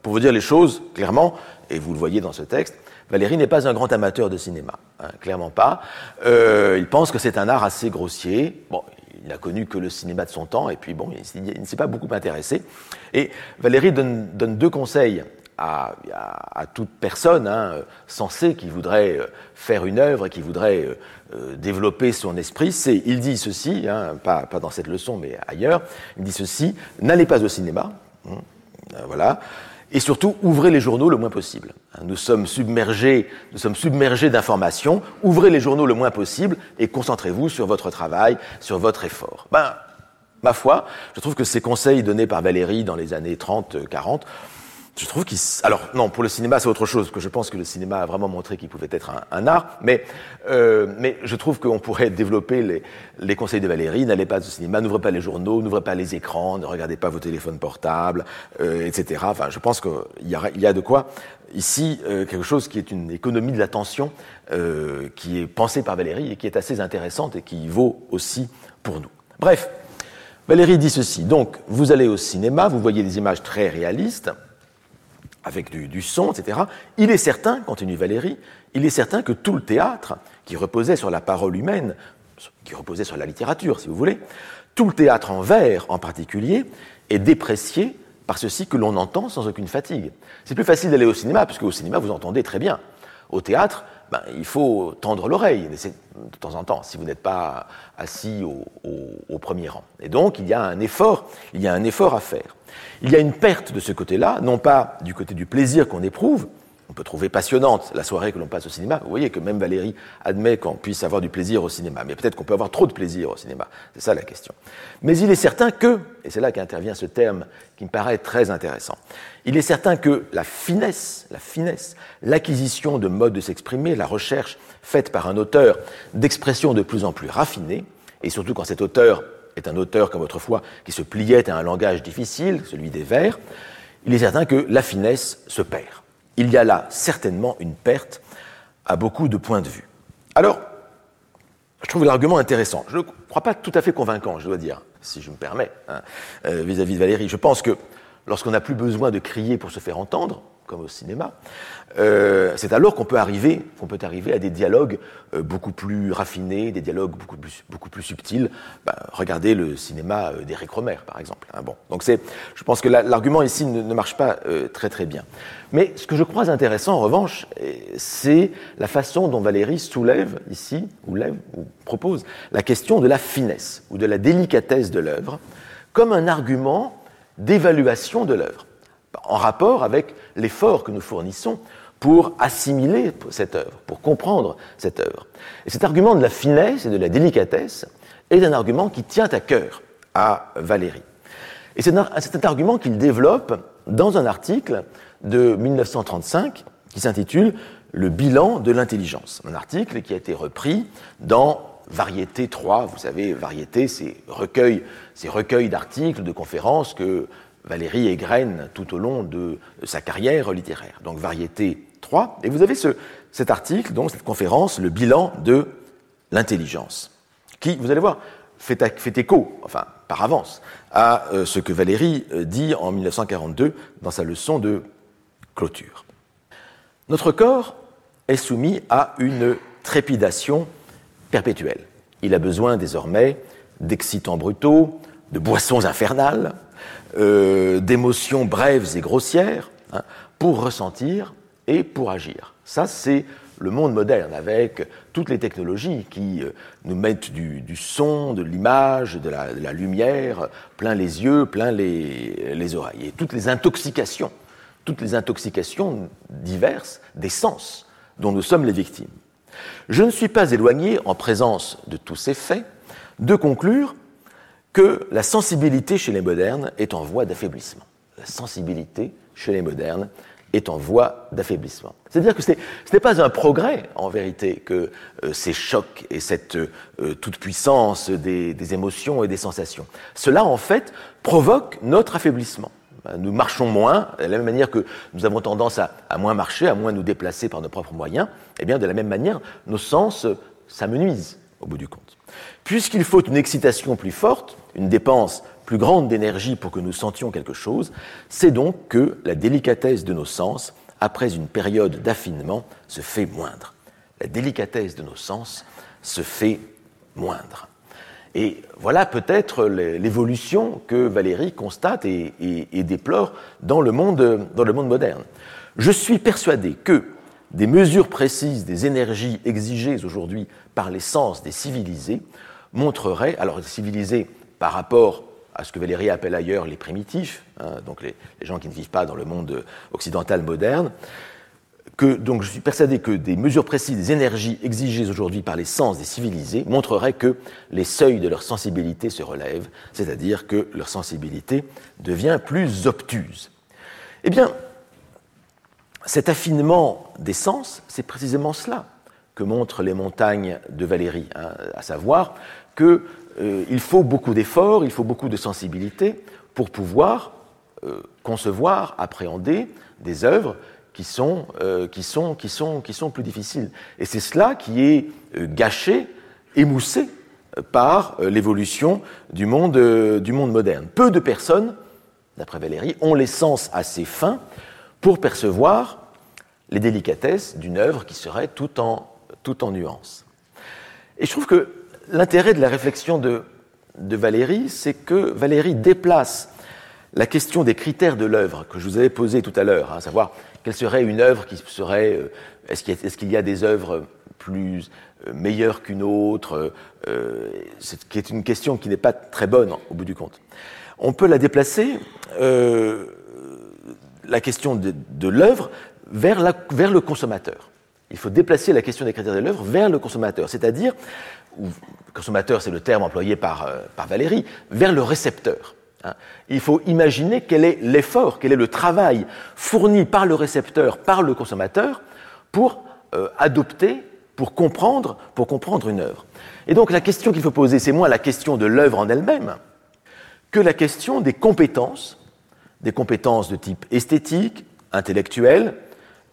Speaker 3: pour vous dire les choses clairement, et vous le voyez dans ce texte, Valérie n'est pas un grand amateur de cinéma, hein, clairement pas. Euh, il pense que c'est un art assez grossier. Bon, il n'a connu que le cinéma de son temps, et puis bon, il, ne s'est pas beaucoup intéressé. Et Valérie donne, deux conseils à, toute personne hein, sensée qui voudrait euh, faire une œuvre et qui voudrait euh, développer son esprit. C'est, il dit ceci, hein, pas, dans cette leçon, mais ailleurs, il dit ceci, n'allez pas au cinéma, hein, voilà, et surtout ouvrez les journaux le moins possible. Nous sommes submergés, nous sommes submergés d'informations. Ouvrez les journaux le moins possible et concentrez-vous sur votre travail, sur votre effort. Ben, ma foi, je trouve que ces conseils donnés par Valérie dans les années 30, 40 je trouve qu'il. Alors, non, pour le cinéma, c'est autre chose, parce que je pense que le cinéma a vraiment montré qu'il pouvait être un, art, mais, euh, mais je trouve qu'on pourrait développer les, les, conseils de Valérie. N'allez pas au cinéma, n'ouvrez pas les journaux, n'ouvrez pas les écrans, ne regardez pas vos téléphones portables, euh, etc. Enfin, je pense qu'il y, y, a de quoi, ici, euh, quelque chose qui est une économie de l'attention, qui est pensée par Valérie et qui est assez intéressante et qui vaut aussi pour nous. Bref. Valérie dit ceci. Donc, vous allez au cinéma, vous voyez des images très réalistes, avec du, son, etc. Il est certain, continue Valérie, il est certain que tout le théâtre, qui reposait sur la parole humaine, qui reposait sur la littérature, si vous voulez, tout le théâtre en vers en particulier, est déprécié par ceci que l'on entend sans aucune fatigue. C'est plus facile d'aller au cinéma, puisque au cinéma, vous entendez très bien. Au théâtre, ben, il faut tendre l'oreille de temps en temps, si vous n'êtes pas assis au, au, premier rang. Et donc, il y a un effort, il y a un effort à faire. Il y a une perte de ce côté-là, non pas du côté du plaisir qu'on éprouve, on peut trouver passionnante la soirée que l'on passe au cinéma. Vous voyez que même Valérie admet qu'on puisse avoir du plaisir au cinéma, mais peut-être qu'on peut avoir trop de plaisir au cinéma. C'est ça la question. Mais il est certain que, et c'est là qu'intervient ce terme qui me paraît très intéressant, il est certain que la finesse, la finesse, l'acquisition de modes de s'exprimer, la recherche faite par un auteur d'expressions de plus en plus raffinées, et surtout quand cet auteur est un auteur comme autrefois qui se pliait à un langage difficile, celui des vers, il est certain que la finesse se perd. Il y a là certainement une perte à beaucoup de points de vue. Alors, je trouve l'argument intéressant. Je ne crois pas tout à fait convaincant, je dois dire, si je me permets, hein, euh, vis-à-vis de Valérie. Je pense que lorsqu'on n'a plus besoin de crier pour se faire entendre, comme au cinéma, euh, c'est alors qu'on peut arriver, qu'on peut arriver à des dialogues euh, beaucoup plus raffinés, des dialogues beaucoup plus, beaucoup plus subtils. Ben, regardez le cinéma euh, d'Éric Romer, par exemple. Hein, bon, donc c'est, je pense que l'argument ici ne, marche pas très très bien. Mais ce que je crois intéressant, en revanche, c'est la façon dont Valérie soulève ici, ou propose, la question de la finesse ou de la délicatesse de l'œuvre comme un argument d'évaluation de l'œuvre en rapport avec l'effort que nous fournissons pour assimiler cette œuvre, pour comprendre cette œuvre. Et cet argument de la finesse et de la délicatesse est un argument qui tient à cœur à Valéry. Et c'est un, argument qu'il développe dans un article de 1935 qui s'intitule Le bilan de l'intelligence. Un article qui a été repris dans Variété 3. Vous savez, Variété, c'est recueil, recueil d'articles, de conférences que Valérie égrène tout au long de sa carrière littéraire. Donc Variété 3. Et vous avez ce, cet article, donc cette conférence, le bilan de l'intelligence, qui, vous allez voir, fait, fait, écho, enfin par avance, à euh, ce que Valérie euh, dit en 1942 dans sa leçon de clôture. Notre corps est soumis à une trépidation perpétuelle. Il a besoin désormais d'excitants brutaux, de boissons infernales, euh, d'émotions brèves et grossières hein, pour ressentir et pour agir. Ça, c'est le monde moderne, avec toutes les technologies qui euh, nous mettent du, son, de l'image, de, la, lumière, plein les yeux, plein les, les, oreilles, et toutes les intoxications, toutes les intoxications diverses des sens dont nous sommes les victimes. Je ne suis pas éloigné, en présence de tous ces faits, de conclure que la sensibilité chez les modernes est en voie d'affaiblissement. La sensibilité chez les modernes est en voie d'affaiblissement. C'est-à-dire que ce n'est pas un progrès, en vérité, que euh, ces chocs et cette euh, toute-puissance des, des, émotions et des sensations. Cela, en fait, provoque notre affaiblissement. Nous marchons moins, de la même manière que nous avons tendance à, à moins marcher, à moins nous déplacer par nos propres moyens, et eh bien, de la même manière, nos sens s'amenuisent, au bout du compte. Puisqu'il faut une excitation plus forte, une dépense plus grande d'énergie pour que nous sentions quelque chose, c'est donc que la délicatesse de nos sens, après une période d'affinement, se fait moindre. La délicatesse de nos sens se fait moindre. Et voilà peut-être l'évolution que Valérie constate et, déplore dans le, monde, dans le monde moderne. Je suis persuadé que des mesures précises des énergies exigées aujourd'hui par les sens des civilisés montreraient, alors les civilisés par rapport à ce que Valérie appelle ailleurs les primitifs, hein, donc les, gens qui ne vivent pas dans le monde occidental moderne, que donc je suis persuadé que des mesures précises des énergies exigées aujourd'hui par les sens des civilisés montreraient que les seuils de leur sensibilité se relèvent, c'est-à-dire que leur sensibilité devient plus obtuse. Eh bien, cet affinement des sens, c'est précisément cela que montrent les montagnes de Valérie, hein, à savoir que euh, faut beaucoup d'efforts, il faut beaucoup de sensibilité pour pouvoir euh, concevoir, appréhender des œuvres qui sont, euh, qui sont plus difficiles. Et c'est cela qui est gâché, émoussé par l'évolution du monde, du monde moderne. Peu de personnes, d'après Valérie, ont les sens assez fins pour percevoir les délicatesses d'une œuvre qui serait tout en, en nuances. Et je trouve que l'intérêt de la réflexion de, Valérie, c'est que Valérie déplace la question des critères de l'œuvre que je vous avais posée tout à l'heure, à savoir quelle serait une œuvre qui serait. Euh, est-ce qu'il y, a des œuvres plus euh, meilleures qu'une autre euh, qui est une question qui n'est pas très bonne au bout du compte. On peut la déplacer, la question de, l'œuvre, vers le consommateur. Il faut déplacer la question des critères de l'œuvre vers le consommateur, c'est-à-dire consommateur, c'est le terme employé par, euh, par Valérie, vers le récepteur. Hein. Il faut imaginer quel est l'effort, quel est le travail fourni par le récepteur, par le consommateur, pour euh, adopter, pour comprendre, pour comprendre une œuvre. Et donc la question qu'il faut poser, c'est moins la question de l'œuvre en elle-même que la question des compétences, des compétences de type esthétique, intellectuel,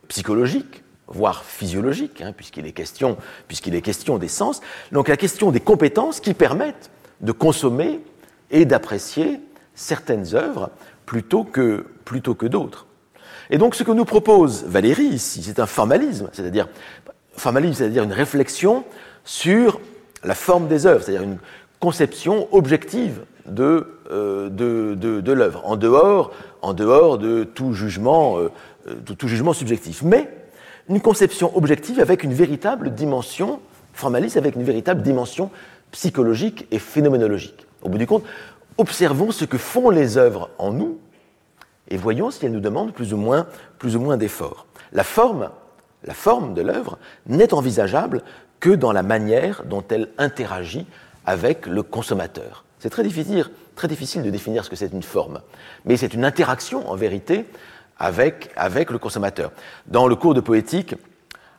Speaker 3: psychologique, voire physiologique, hein, puisqu'il est, question, des sens. Donc la question des compétences qui permettent de consommer et d'apprécier certaines œuvres plutôt que, d'autres. Et donc ce que nous propose Valérie ici, c'est un formalisme, c'est-à-dire formalisme, c'est-à-dire une réflexion sur la forme des œuvres, c'est-à-dire une conception objective de, euh, l'œuvre, en dehors, de tout jugement, euh, de tout jugement subjectif. Mais une conception objective avec une véritable dimension formaliste, avec une véritable dimension psychologique et phénoménologique. Au bout du compte, observons ce que font les œuvres en nous et voyons si elles nous demandent plus ou moins, plus ou moins d'efforts. La forme, la forme de l'œuvre n'est envisageable que dans la manière dont elle interagit avec le consommateur. C'est très difficile, très difficile de définir ce que c'est une forme, mais c'est une interaction en vérité avec, avec le consommateur. Dans le cours de poétique,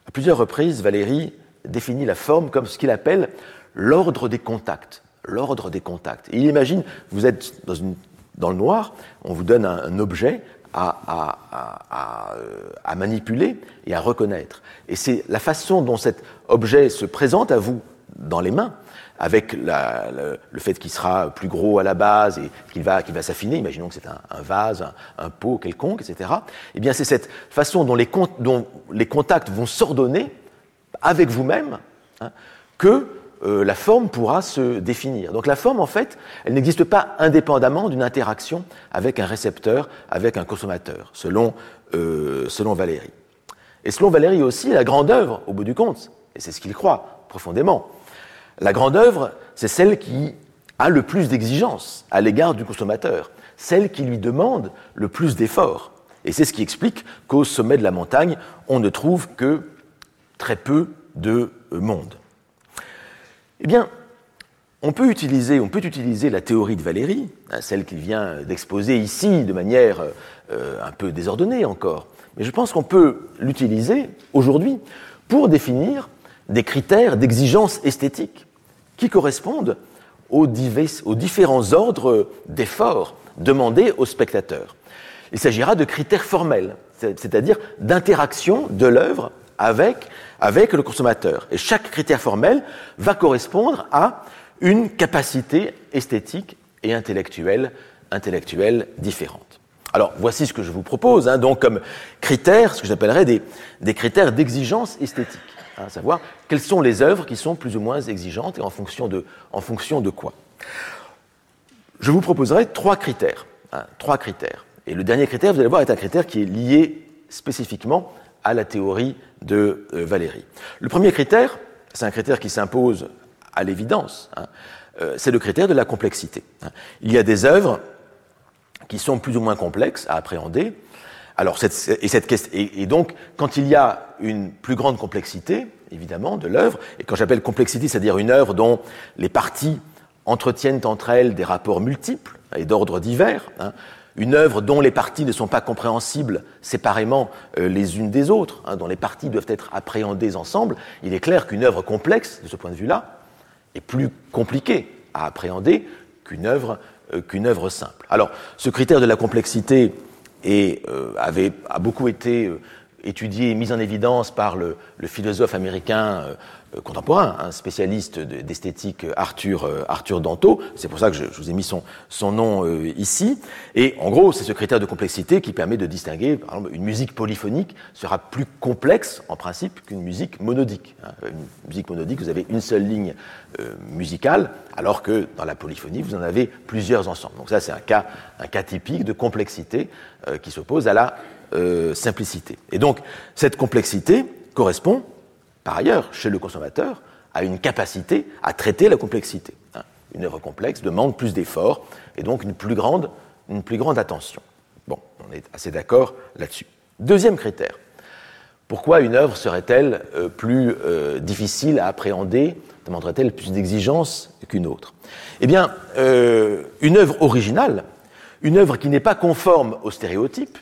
Speaker 3: à plusieurs reprises, Valérie définit la forme comme ce qu'il appelle l'ordre des contacts. L'ordre des contacts. il imagine, vous êtes dans, une, dans le noir, on vous donne un, objet à, à, à, à, manipuler et à reconnaître. Et c'est la façon dont cet objet se présente à vous dans les mains avec le, fait qu'il sera plus gros à la base et qu'il va, s'affiner, imaginons que c'est un, vase, un, pot quelconque, etc., eh bien c'est cette façon dont les, contacts vont s'ordonner avec vous-même hein, que euh, la forme pourra se définir. Donc la forme, en fait, elle n'existe pas indépendamment d'une interaction avec un récepteur, avec un consommateur, selon, euh, selon Valérie. Et selon Valéry aussi, la grande œuvre, au bout du compte, et c'est ce qu'il croit profondément, la grande œuvre, c'est celle qui a le plus d'exigences à l'égard du consommateur, celle qui lui demande le plus d'efforts. Et c'est ce qui explique qu'au sommet de la montagne, on ne trouve que très peu de monde. Eh bien, on peut utiliser, on peut utiliser la théorie de Valérie, hein, celle qu'il vient d'exposer ici de manière euh, un peu désordonnée encore, mais je pense qu'on peut l'utiliser aujourd'hui pour définir des critères d'exigence esthétique qui correspondent aux, différents ordres d'efforts demandés aux spectateurs. Il s'agira de critères formels, c'est-à-dire d'interaction de l'œuvre avec, avec le consommateur. Et chaque critère formel va correspondre à une capacité esthétique et intellectuelle, intellectuelle différente. Alors, voici ce que je vous propose, hein, donc comme critères, ce que j'appellerais des, des, critères d'exigence esthétique, à savoir quelles sont les œuvres qui sont plus ou moins exigeantes et en fonction de, en fonction de quoi. Je vous proposerai trois critères, hein, trois critères. Et le dernier critère, vous allez voir, est un critère qui est lié spécifiquement à la théorie de euh, Valérie. Le premier critère, c'est un critère qui s'impose à l'évidence, hein, euh, c'est le critère de la complexité. Hein. Il y a des œuvres qui sont plus ou moins complexes à appréhender. Alors, et, cette, et, et, donc, quand il y a une plus grande complexité, évidemment, de l'œuvre, et quand j'appelle complexité, c'est-à-dire une œuvre dont les parties entretiennent entre elles des rapports multiples et d'ordre divers, hein, une œuvre dont les parties ne sont pas compréhensibles séparément euh, les unes des autres, hein, dont les parties doivent être appréhendées ensemble, il est clair qu'une œuvre complexe, de ce point de vue-là, est plus compliquée à appréhender qu'une œuvre, euh, simple. Alors, ce critère de la complexité euh, avait, a beaucoup été étudié et mis en évidence par le, philosophe américain euh, contemporain, un spécialiste d'esthétique Arthur, euh, Arthur Danto. C'est pour ça que je, vous ai mis son, nom euh, ici. Et en gros, c'est ce critère de complexité qui permet de distinguer, par exemple, une musique polyphonique sera plus complexe en principe qu'une musique monodique. Hein. Une musique monodique, vous avez une seule ligne euh, musicale, alors que dans la polyphonie, vous en avez plusieurs ensembles. Donc ça, c'est un cas, typique de complexité euh, qui s'oppose à la euh, simplicité. Et donc, cette complexité correspond par ailleurs, chez le consommateur, a une capacité à traiter la complexité. Hein. Une œuvre complexe demande plus d'efforts et donc une plus grande, une plus grande attention. Bon, on est assez d'accord là-dessus. Deuxième critère. Pourquoi une œuvre serait-elle euh, plus euh, difficile à appréhender, demanderait-elle plus d'exigence qu'une autre? Eh bien, une œuvre originale, une œuvre qui n'est pas conforme aux stéréotypes,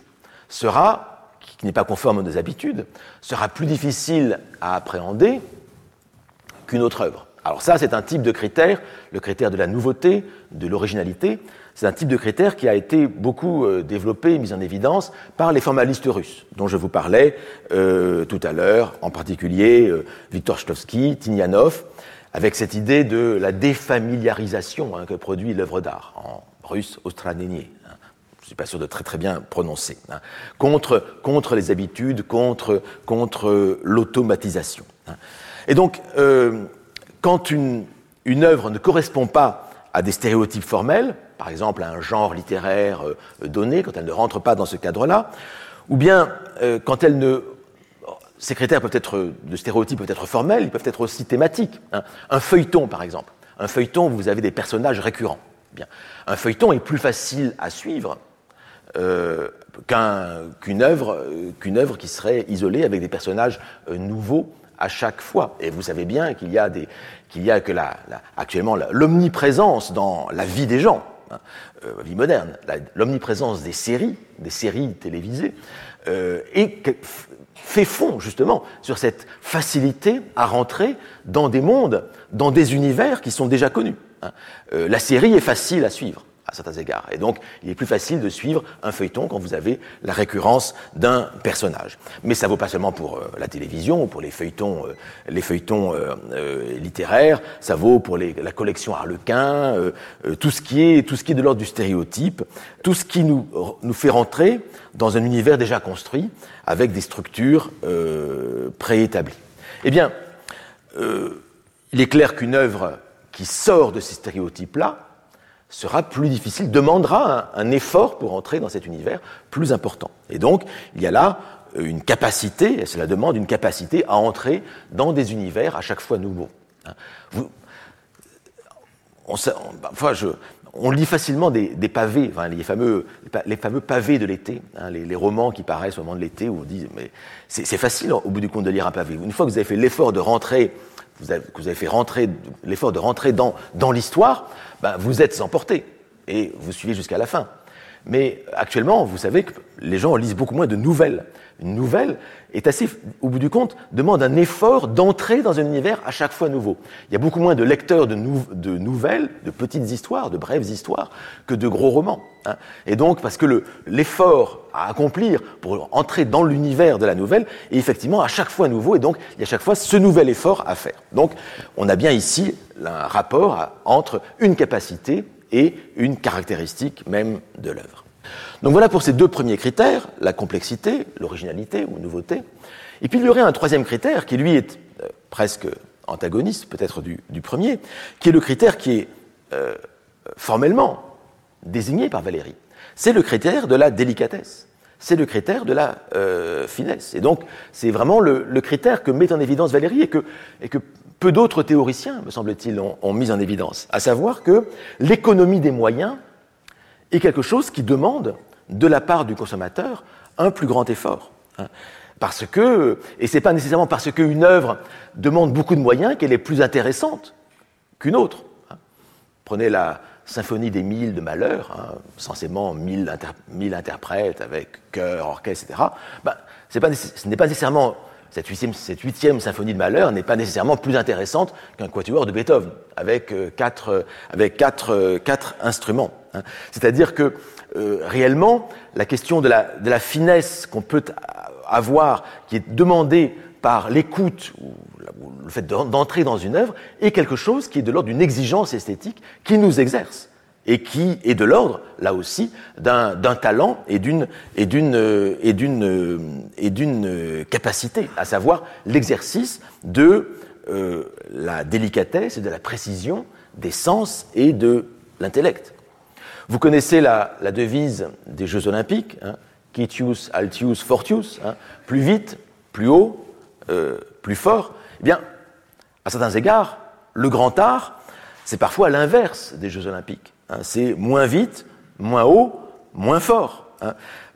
Speaker 3: sera qui n'est pas conforme aux habitudes, sera plus difficile à appréhender qu'une autre œuvre. Alors ça, c'est un type de critère, le critère de la nouveauté, de l'originalité. C'est un type de critère qui a été beaucoup euh, développé, mis en évidence par les formalistes russes, dont je vous parlais euh, tout à l'heure, en particulier euh, Viktor Shklovsky, Tinyanov, avec cette idée de la défamiliarisation hein, que produit l'œuvre d'art, en russe, ostranenie je ne suis pas sûr de très très bien prononcer, hein, contre, contre les habitudes, contre, contre l'automatisation. Hein. Et donc, euh, quand une, une œuvre ne correspond pas à des stéréotypes formels, par exemple à un genre littéraire euh, donné, quand elle ne rentre pas dans ce cadre-là, ou bien euh, quand elle ne ces critères peuvent être de stéréotypes peuvent être formels, ils peuvent être aussi thématiques. Hein. Un feuilleton, par exemple. Un feuilleton, vous avez des personnages récurrents. Bien. Un feuilleton est plus facile à suivre euh, qu'une œuvre, qu'une œuvre qui serait isolée avec des personnages euh, nouveaux à chaque fois. Et vous savez bien qu'il y a des, qu'il y a que la, la actuellement l'omniprésence dans la vie des gens, hein, euh, vie moderne, l'omniprésence des séries, des séries télévisées, euh, et fait fond justement sur cette facilité à rentrer dans des mondes, dans des univers qui sont déjà connus. Hein. Euh, la série est facile à suivre à certains égards. Et donc, il est plus facile de suivre un feuilleton quand vous avez la récurrence d'un personnage. Mais ça vaut pas seulement pour euh, la télévision ou pour les feuilletons, euh, les feuilletons euh, littéraires. Ça vaut pour la collection Harlequin, tout ce qui est tout ce qui est de l'ordre du stéréotype, tout ce qui nous nous fait rentrer dans un univers déjà construit avec des structures préétablies. Eh bien, il est clair qu'une œuvre qui sort de ces stéréotypes-là sera plus difficile, demandera un, effort pour entrer dans cet univers plus important. Et donc, il y a là une capacité, cela demande une capacité à entrer dans des univers à chaque fois nouveaux. Hein. Vous, on, je, on lit facilement des, pavés, les, fameux, les fameux pavés de l'été, hein, les, romans qui paraissent au moment de l'été où on dit mais c'est facile au bout du compte de lire un pavé. Une fois que vous avez fait l'effort de rentrer, vous avez, que vous avez fait rentrer l'effort de rentrer dans, dans l'histoire, ben, vous êtes emporté et vous suivez jusqu'à la fin. Mais actuellement, vous savez que les gens lisent beaucoup moins de nouvelles. Une nouvelle est assez, au bout du compte, demande un effort d'entrer dans un univers à chaque fois nouveau. Il y a beaucoup moins de lecteurs de, nouvelles, de petites histoires, de brèves histoires, que de gros romans. Hein. Et donc, parce que l'effort à accomplir pour entrer dans l'univers de la nouvelle est effectivement à chaque fois nouveau, et donc il y a à chaque fois ce nouvel effort à faire. Donc, on a bien ici un rapport entre une capacité et une caractéristique même de l'œuvre. Donc voilà pour ces deux premiers critères, la complexité, l'originalité ou nouveauté. Et puis il y aurait un troisième critère qui lui est euh, presque antagoniste peut-être du, premier, qui est le critère qui est euh, formellement désigné par Valérie. C'est le critère de la délicatesse, c'est le critère de la euh, finesse. Et donc c'est vraiment le, critère que met en évidence Valérie et que, et que peu d'autres théoriciens, me semble-t-il, ont, mis en évidence, à savoir que l'économie des moyens est quelque chose qui demande de la part du consommateur un plus grand effort. Hein. Parce que, et c'est pas nécessairement parce qu'une œuvre demande beaucoup de moyens qu'elle est plus intéressante qu'une autre. Hein. Prenez la symphonie des mille de Malheur, hein, censément mille, interprètes avec chœur, orchestre, etc. Ben, ce n'est pas nécessairement cette huitième, symphonie de Malheur n'est pas nécessairement plus intéressante qu'un quatuor de Beethoven, avec, euh, quatre, euh, avec quatre, euh, quatre, instruments. Hein. C'est-à-dire que réellement, la question de la, de la finesse qu'on peut avoir, qui est demandée par l'écoute ou le fait d'entrer dans une œuvre, est quelque chose qui est de l'ordre d'une exigence esthétique qui nous exerce et qui est de l'ordre, là aussi, d'un talent et d'une et d'une et d'une et d'une capacité, à savoir l'exercice de euh, la délicatesse et de la précision des sens et de l'intellect. Vous connaissez la, la, devise des Jeux Olympiques, hein, Quitius, Altius, Fortius, hein, plus vite, plus haut, euh, plus fort. Eh bien, à certains égards, le grand art, c'est parfois l'inverse des Jeux Olympiques. Hein, c'est moins vite, moins haut, moins fort. Hein.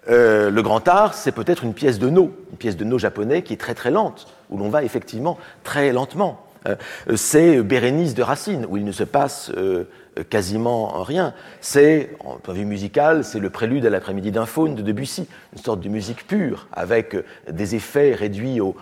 Speaker 3: Euh, le grand art, c'est peut-être une pièce de no, une pièce de no japonais qui est très très lente, où l'on va effectivement très lentement. Euh, c'est Bérénice de Racine, où il ne se passe euh, quasiment rien. C'est, en point de vue musical, c'est le prélude à l'après-midi d'un faune de Debussy, une sorte de musique pure, avec des effets réduits au,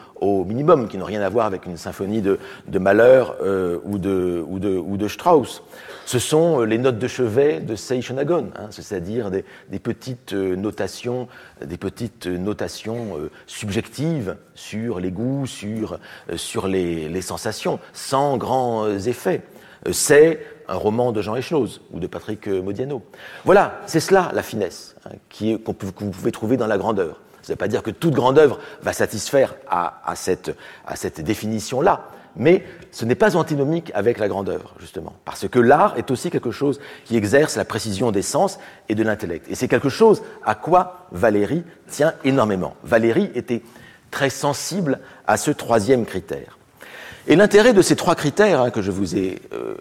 Speaker 3: minimum, qui n'ont rien à voir avec une symphonie de, Malheur ou, de, ou, de, ou de Strauss. Ce sont les notes de chevet de Seishonagon, hein, c'est-à-dire des, petites notations, des petites notations subjectives sur les goûts, sur, sur les, les sensations, sans grands effets. C'est un roman de Jean Echnoz ou de Patrick Modiano. Voilà, c'est cela la finesse hein, qui, que vous pouvez trouver dans la grandeur. Ça ne veut pas dire que toute grande œuvre va satisfaire à, cette, à cette définition-là, mais ce n'est pas antinomique avec la grandeur, justement, parce que l'art est aussi quelque chose qui exerce la précision des sens et de l'intellect. Et c'est quelque chose à quoi Valérie tient énormément. Valérie était très sensible à ce troisième critère. Et l'intérêt de ces trois critères hein, que je vous ai euh,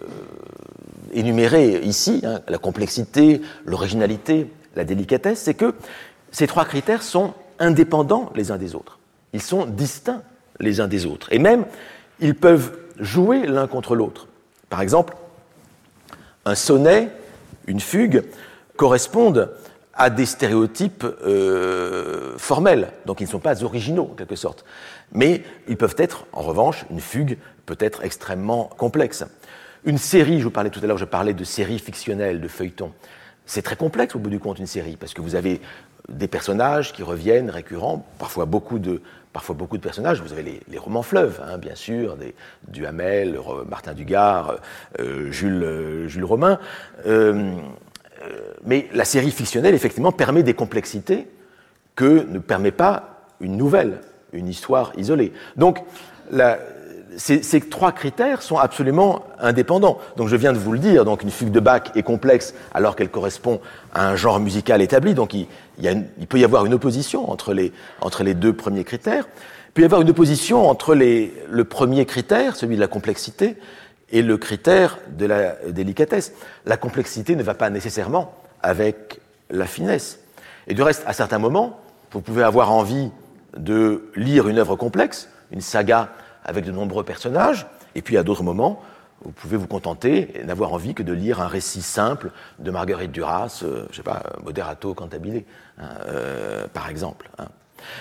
Speaker 3: énumérés ici, hein, la complexité, l'originalité, la délicatesse, c'est que ces trois critères sont indépendants les uns des autres. Ils sont distincts les uns des autres. Et même, ils peuvent jouer l'un contre l'autre. Par exemple, un sonnet, une fugue, correspondent à des stéréotypes euh, formels, donc ils ne sont pas originaux en quelque sorte. Mais ils peuvent être, en revanche, une fugue peut être extrêmement complexe. Une série, je vous parlais tout à l'heure, je parlais de séries fictionnelles, de feuilletons. C'est très complexe au bout du compte une série, parce que vous avez des personnages qui reviennent récurrents, parfois beaucoup de, parfois beaucoup de personnages. Vous avez les, romans fleuves, hein, bien sûr, des, Duhamel, Martin Dugard, euh, Jules, euh, Jules Romain. Euh, mais la série fictionnelle, effectivement, permet des complexités que ne permet pas une nouvelle, une histoire isolée. Donc, ces, trois critères sont absolument indépendants. Donc je viens de vous le dire, donc une fugue de Bach est complexe alors qu'elle correspond à un genre musical établi, donc il, peut y avoir une opposition entre les, deux premiers critères. Il peut y avoir une opposition entre le premier critère, celui de la complexité, et le critère de la délicatesse. La complexité ne va pas nécessairement avec la finesse. Et du reste, à certains moments, vous pouvez avoir envie de lire une œuvre complexe, une saga avec de nombreux personnages, et puis à d'autres moments, vous pouvez vous contenter et n'avoir envie que de lire un récit simple de Marguerite Duras, euh, je sais pas, Moderato Cantabile, hein, euh, par exemple. Hein.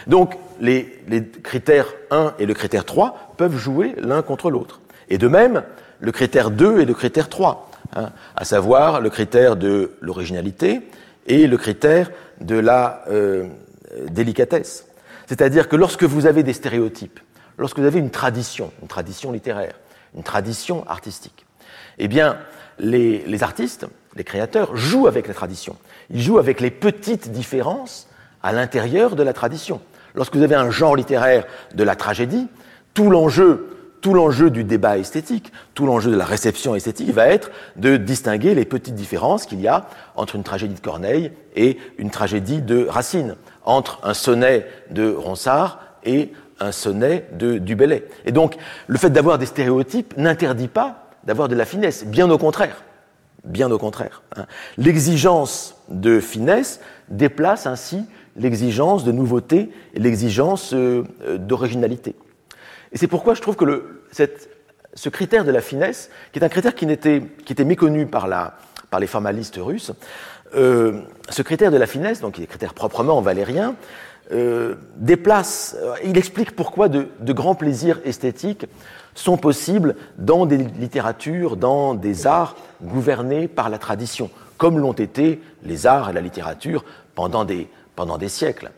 Speaker 3: Donc, les, critères 1 et le critère 3 peuvent jouer l'un contre l'autre. Et de même, le critère 2 et le critère 3, hein, à savoir le critère de l'originalité et le critère de la euh, délicatesse. C'est-à-dire que lorsque vous avez des stéréotypes, lorsque vous avez une tradition, une tradition littéraire, une tradition artistique, eh bien, les, les, artistes, les créateurs, jouent avec la tradition. Ils jouent avec les petites différences à l'intérieur de la tradition. Lorsque vous avez un genre littéraire de la tragédie, tout l'enjeu tout l'enjeu du débat esthétique, tout l'enjeu de la réception esthétique va être de distinguer les petites différences qu'il y a entre une tragédie de Corneille et une tragédie de Racine, entre un sonnet de Ronsard et un sonnet de Dubellay. Et donc, le fait d'avoir des stéréotypes n'interdit pas d'avoir de la finesse, bien au contraire. Bien au contraire. Hein. L'exigence de finesse déplace ainsi l'exigence de nouveauté et l'exigence euh, euh, d'originalité. Et c'est pourquoi je trouve que ce critère de la finesse, qui est un critère qui, était, méconnu par, les formalistes russes, euh, ce critère de la finesse, donc qui est critère proprement valérien, euh, déplace, euh, il explique pourquoi de, de, grands plaisirs esthétiques sont possibles dans des littératures, dans des arts gouvernés par la tradition, comme l'ont été les arts et la littérature pendant des, pendant des siècles.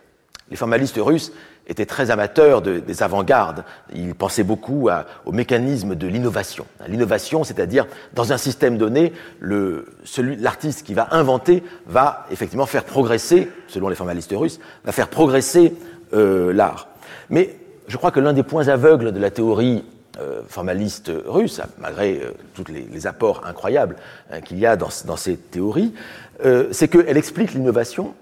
Speaker 3: Les formalistes russes étaient très amateurs des avant-gardes. Ils pensaient beaucoup au mécanisme de l'innovation. L'innovation, c'est-à-dire, dans un système donné, l'artiste qui va inventer va effectivement faire progresser, selon les formalistes russes, va faire progresser euh, l'art. Mais je crois que l'un des points aveugles de la théorie euh, formaliste russe, malgré euh, tous les, apports incroyables hein, qu'il y a dans, dans ces théories, c'est qu'elle explique l'innovation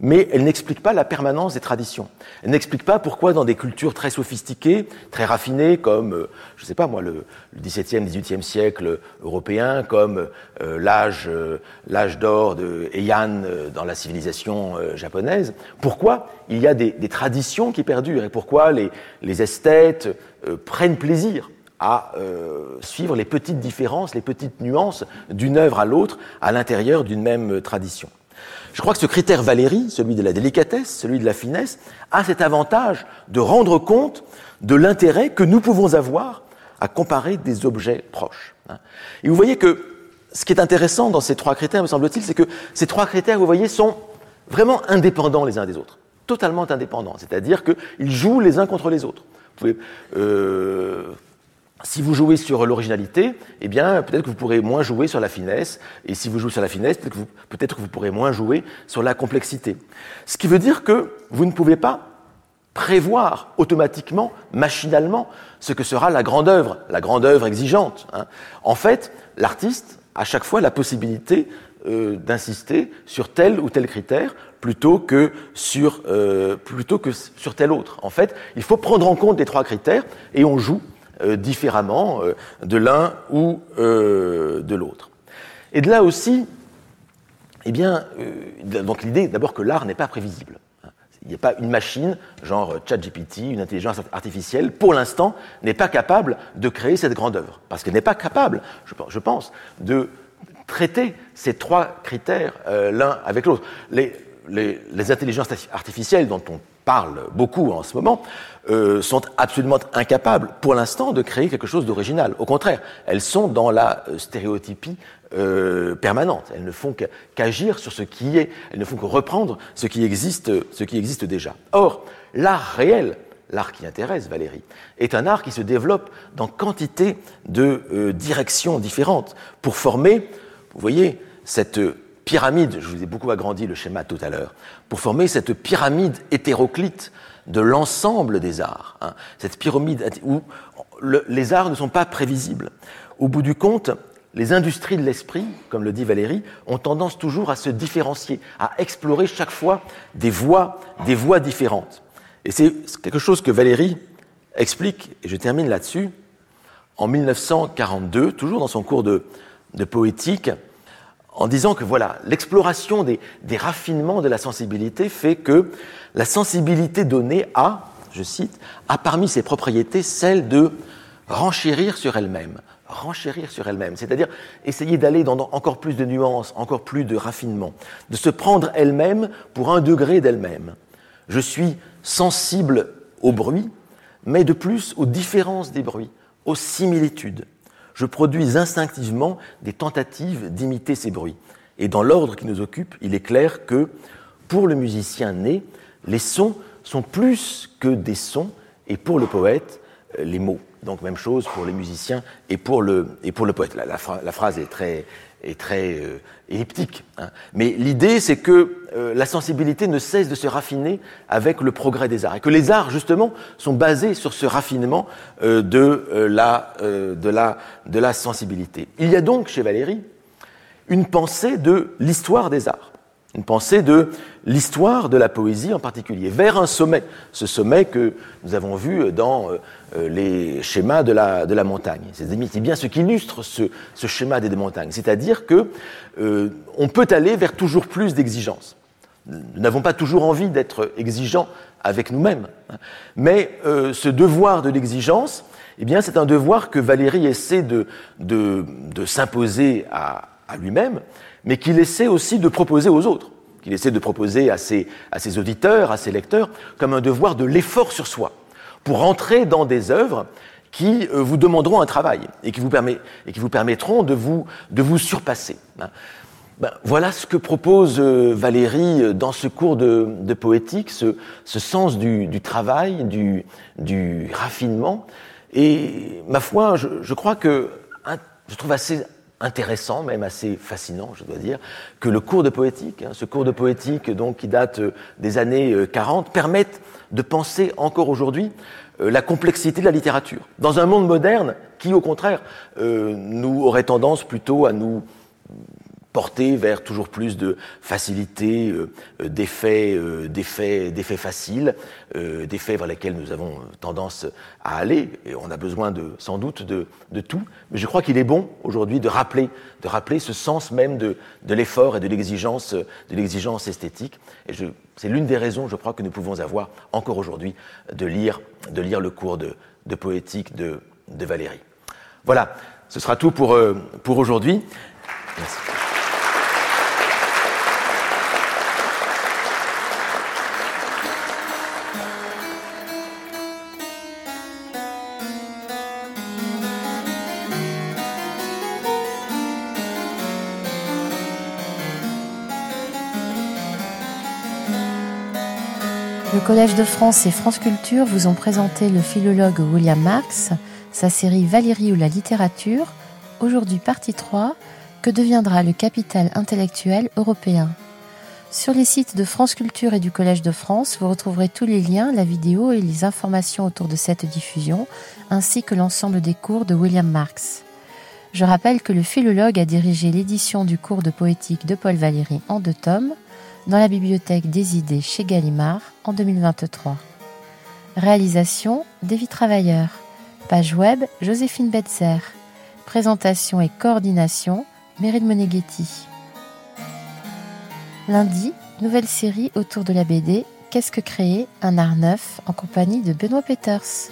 Speaker 3: mais elle n'explique pas la permanence des traditions. Elle n'explique pas pourquoi dans des cultures très sophistiquées, très raffinées, comme, euh, je ne sais pas moi, le, XVIIe, XVIIIe siècle européen, comme euh, l'âge, euh, l'âge d'or de Heian dans la civilisation japonaise, pourquoi il y a des, traditions qui perdurent et pourquoi les esthètes prennent plaisir à suivre les petites différences, les petites nuances d'une œuvre à l'autre à l'intérieur d'une même tradition. Je crois que ce critère Valérie, celui de la délicatesse, celui de la finesse, a cet avantage de rendre compte de l'intérêt que nous pouvons avoir à comparer des objets proches. Et vous voyez que ce qui est intéressant dans ces trois critères, me semble-t-il, c'est que ces trois critères, vous voyez, sont vraiment indépendants les uns des autres, totalement indépendants. C'est-à-dire qu'ils jouent les uns contre les autres. Vous pouvez, euh, si vous jouez sur l'originalité, eh bien, peut-être que vous pourrez moins jouer sur la finesse. Et si vous jouez sur la finesse, peut-être que, vous, pourrez moins jouer sur la complexité. Ce qui veut dire que vous ne pouvez pas prévoir automatiquement, machinalement, ce que sera la grande œuvre, la grande œuvre exigeante. Hein. En fait, l'artiste a chaque fois la possibilité euh, d'insister sur tel ou tel critère plutôt que sur euh, plutôt que sur tel autre. En fait, il faut prendre en compte les trois critères et on joue euh, différemment euh, de l'un ou euh, de l'autre. Et de là aussi, eh bien, donc l'idée d'abord que l'art n'est pas prévisible. Il n'y a pas une machine, genre ChatGPT, une intelligence artificielle, pour l'instant, n'est pas capable de créer cette grande œuvre. Parce qu'elle n'est pas capable, je pense, de traiter ces trois critères l'un avec l'autre. Les, les, les, intelligences artificielles dont on parle beaucoup en ce moment, euh, sont absolument incapables, pour l'instant, de créer quelque chose d'original. Au contraire, elles sont dans la euh, stéréotypie euh, permanente. Elles ne font qu'agir sur ce qui est, elles ne font que reprendre ce qui existe, ce qui existe déjà. Or, l'art réel, l'art qui intéresse Valérie, est un art qui se développe dans quantité de directions différentes pour former, vous voyez, cette pyramide, je vous ai beaucoup agrandi le schéma tout à l'heure, pour former cette pyramide hétéroclite de l'ensemble des arts. Hein. Cette pyramide où les arts ne sont pas prévisibles. Au bout du compte, les industries de l'esprit, comme le dit Valérie, ont tendance toujours à se différencier, à explorer chaque fois des voies, des voies différentes. Et c'est quelque chose que Valérie explique, et je termine là-dessus, en 1942, toujours dans son cours de, poétique, en disant que voilà, l'exploration des, raffinements de la sensibilité fait que la sensibilité donnée a, je cite, a parmi ses propriétés celle de renchérir sur elle-même, renchérir sur elle-même, c'est-à-dire essayer d'aller dans encore plus de nuances, encore plus de raffinement, de se prendre elle-même pour un degré d'elle-même. Je suis sensible au bruit, mais de plus aux différences des bruits, aux similitudes. Je produis instinctivement des tentatives d'imiter ces bruits. Et dans l'ordre qui nous occupe, il est clair que pour le musicien né, les sons sont plus que des sons, et pour le poète, les mots. Donc même chose pour les musiciens et pour le, poète. La, phrase est très, est très euh, elliptique. Hein. Mais l'idée, c'est que euh, la sensibilité ne cesse de se raffiner avec le progrès des arts. Et que les arts, justement, sont basés sur ce raffinement euh, de, la, de, la, de la sensibilité. Il y a donc chez Valérie une pensée de l'histoire des arts une pensée de l'histoire de la poésie en particulier, vers un sommet, ce sommet que nous avons vu dans euh, les schémas de la, montagne. C'est bien ce qui illustre ce, ce schéma des montagnes, c'est-à-dire que euh, on peut aller vers toujours plus d'exigences. Nous n'avons pas toujours envie d'être exigeants avec nous-mêmes, mais euh, ce devoir de l'exigence, eh c'est un devoir que Valérie essaie de, s'imposer à lui-même, mais qu'il essaie aussi de proposer aux autres, qu'il essaie de proposer à ses, à ses auditeurs, à ses lecteurs, comme un devoir de l'effort sur soi, pour entrer dans des œuvres qui euh, vous demanderont un travail et qui vous, permet, et qui vous permettront de vous, de vous surpasser. Hein. Ben, voilà ce que propose euh, Valérie euh, dans ce cours de, de poétique, ce, ce sens du, du, travail, du, du raffinement. Et ma foi, je, je crois que je trouve assez intéressant, même assez fascinant, je dois dire, que le cours de poétique, hein, ce cours de poétique donc qui date euh, des années 40, euh, permette de penser encore aujourd'hui euh, la complexité de la littérature. Dans un monde moderne qui, au contraire, nous aurait tendance plutôt à nous porté vers toujours plus de facilité, euh, euh, d'effets, euh, d'effets, d'effets faciles, d'effets vers lesquels nous avons tendance à aller. Et on a besoin de, sans doute de, de tout. Mais je crois qu'il est bon aujourd'hui de rappeler, de rappeler ce sens même de, de l'effort et de l'exigence, de l'exigence esthétique. Et je, c'est l'une des raisons, je crois, que nous pouvons avoir encore aujourd'hui de lire, de lire le cours de, de poétique de, de Valérie. Voilà, ce sera tout pour, pour aujourd'hui. Merci.
Speaker 1: Le Collège de France et France Culture vous ont présenté le philologue William Marx, sa série Valérie ou la littérature, aujourd'hui partie 3, que deviendra le capital intellectuel européen? Sur les sites de France Culture et du Collège de France, vous retrouverez tous les liens, la vidéo et les informations autour de cette diffusion, ainsi que l'ensemble des cours de William Marx. Je rappelle que le philologue a dirigé l'édition du cours de poétique de Paul Valéry en deux tomes, dans la bibliothèque des idées chez Gallimard en 2023. Réalisation David Travailleur. Page web Joséphine Betzer. Présentation et coordination Meryl Moneghetti. Lundi, nouvelle série autour de la BD Qu'est-ce que créer un art neuf en compagnie de Benoît Peters.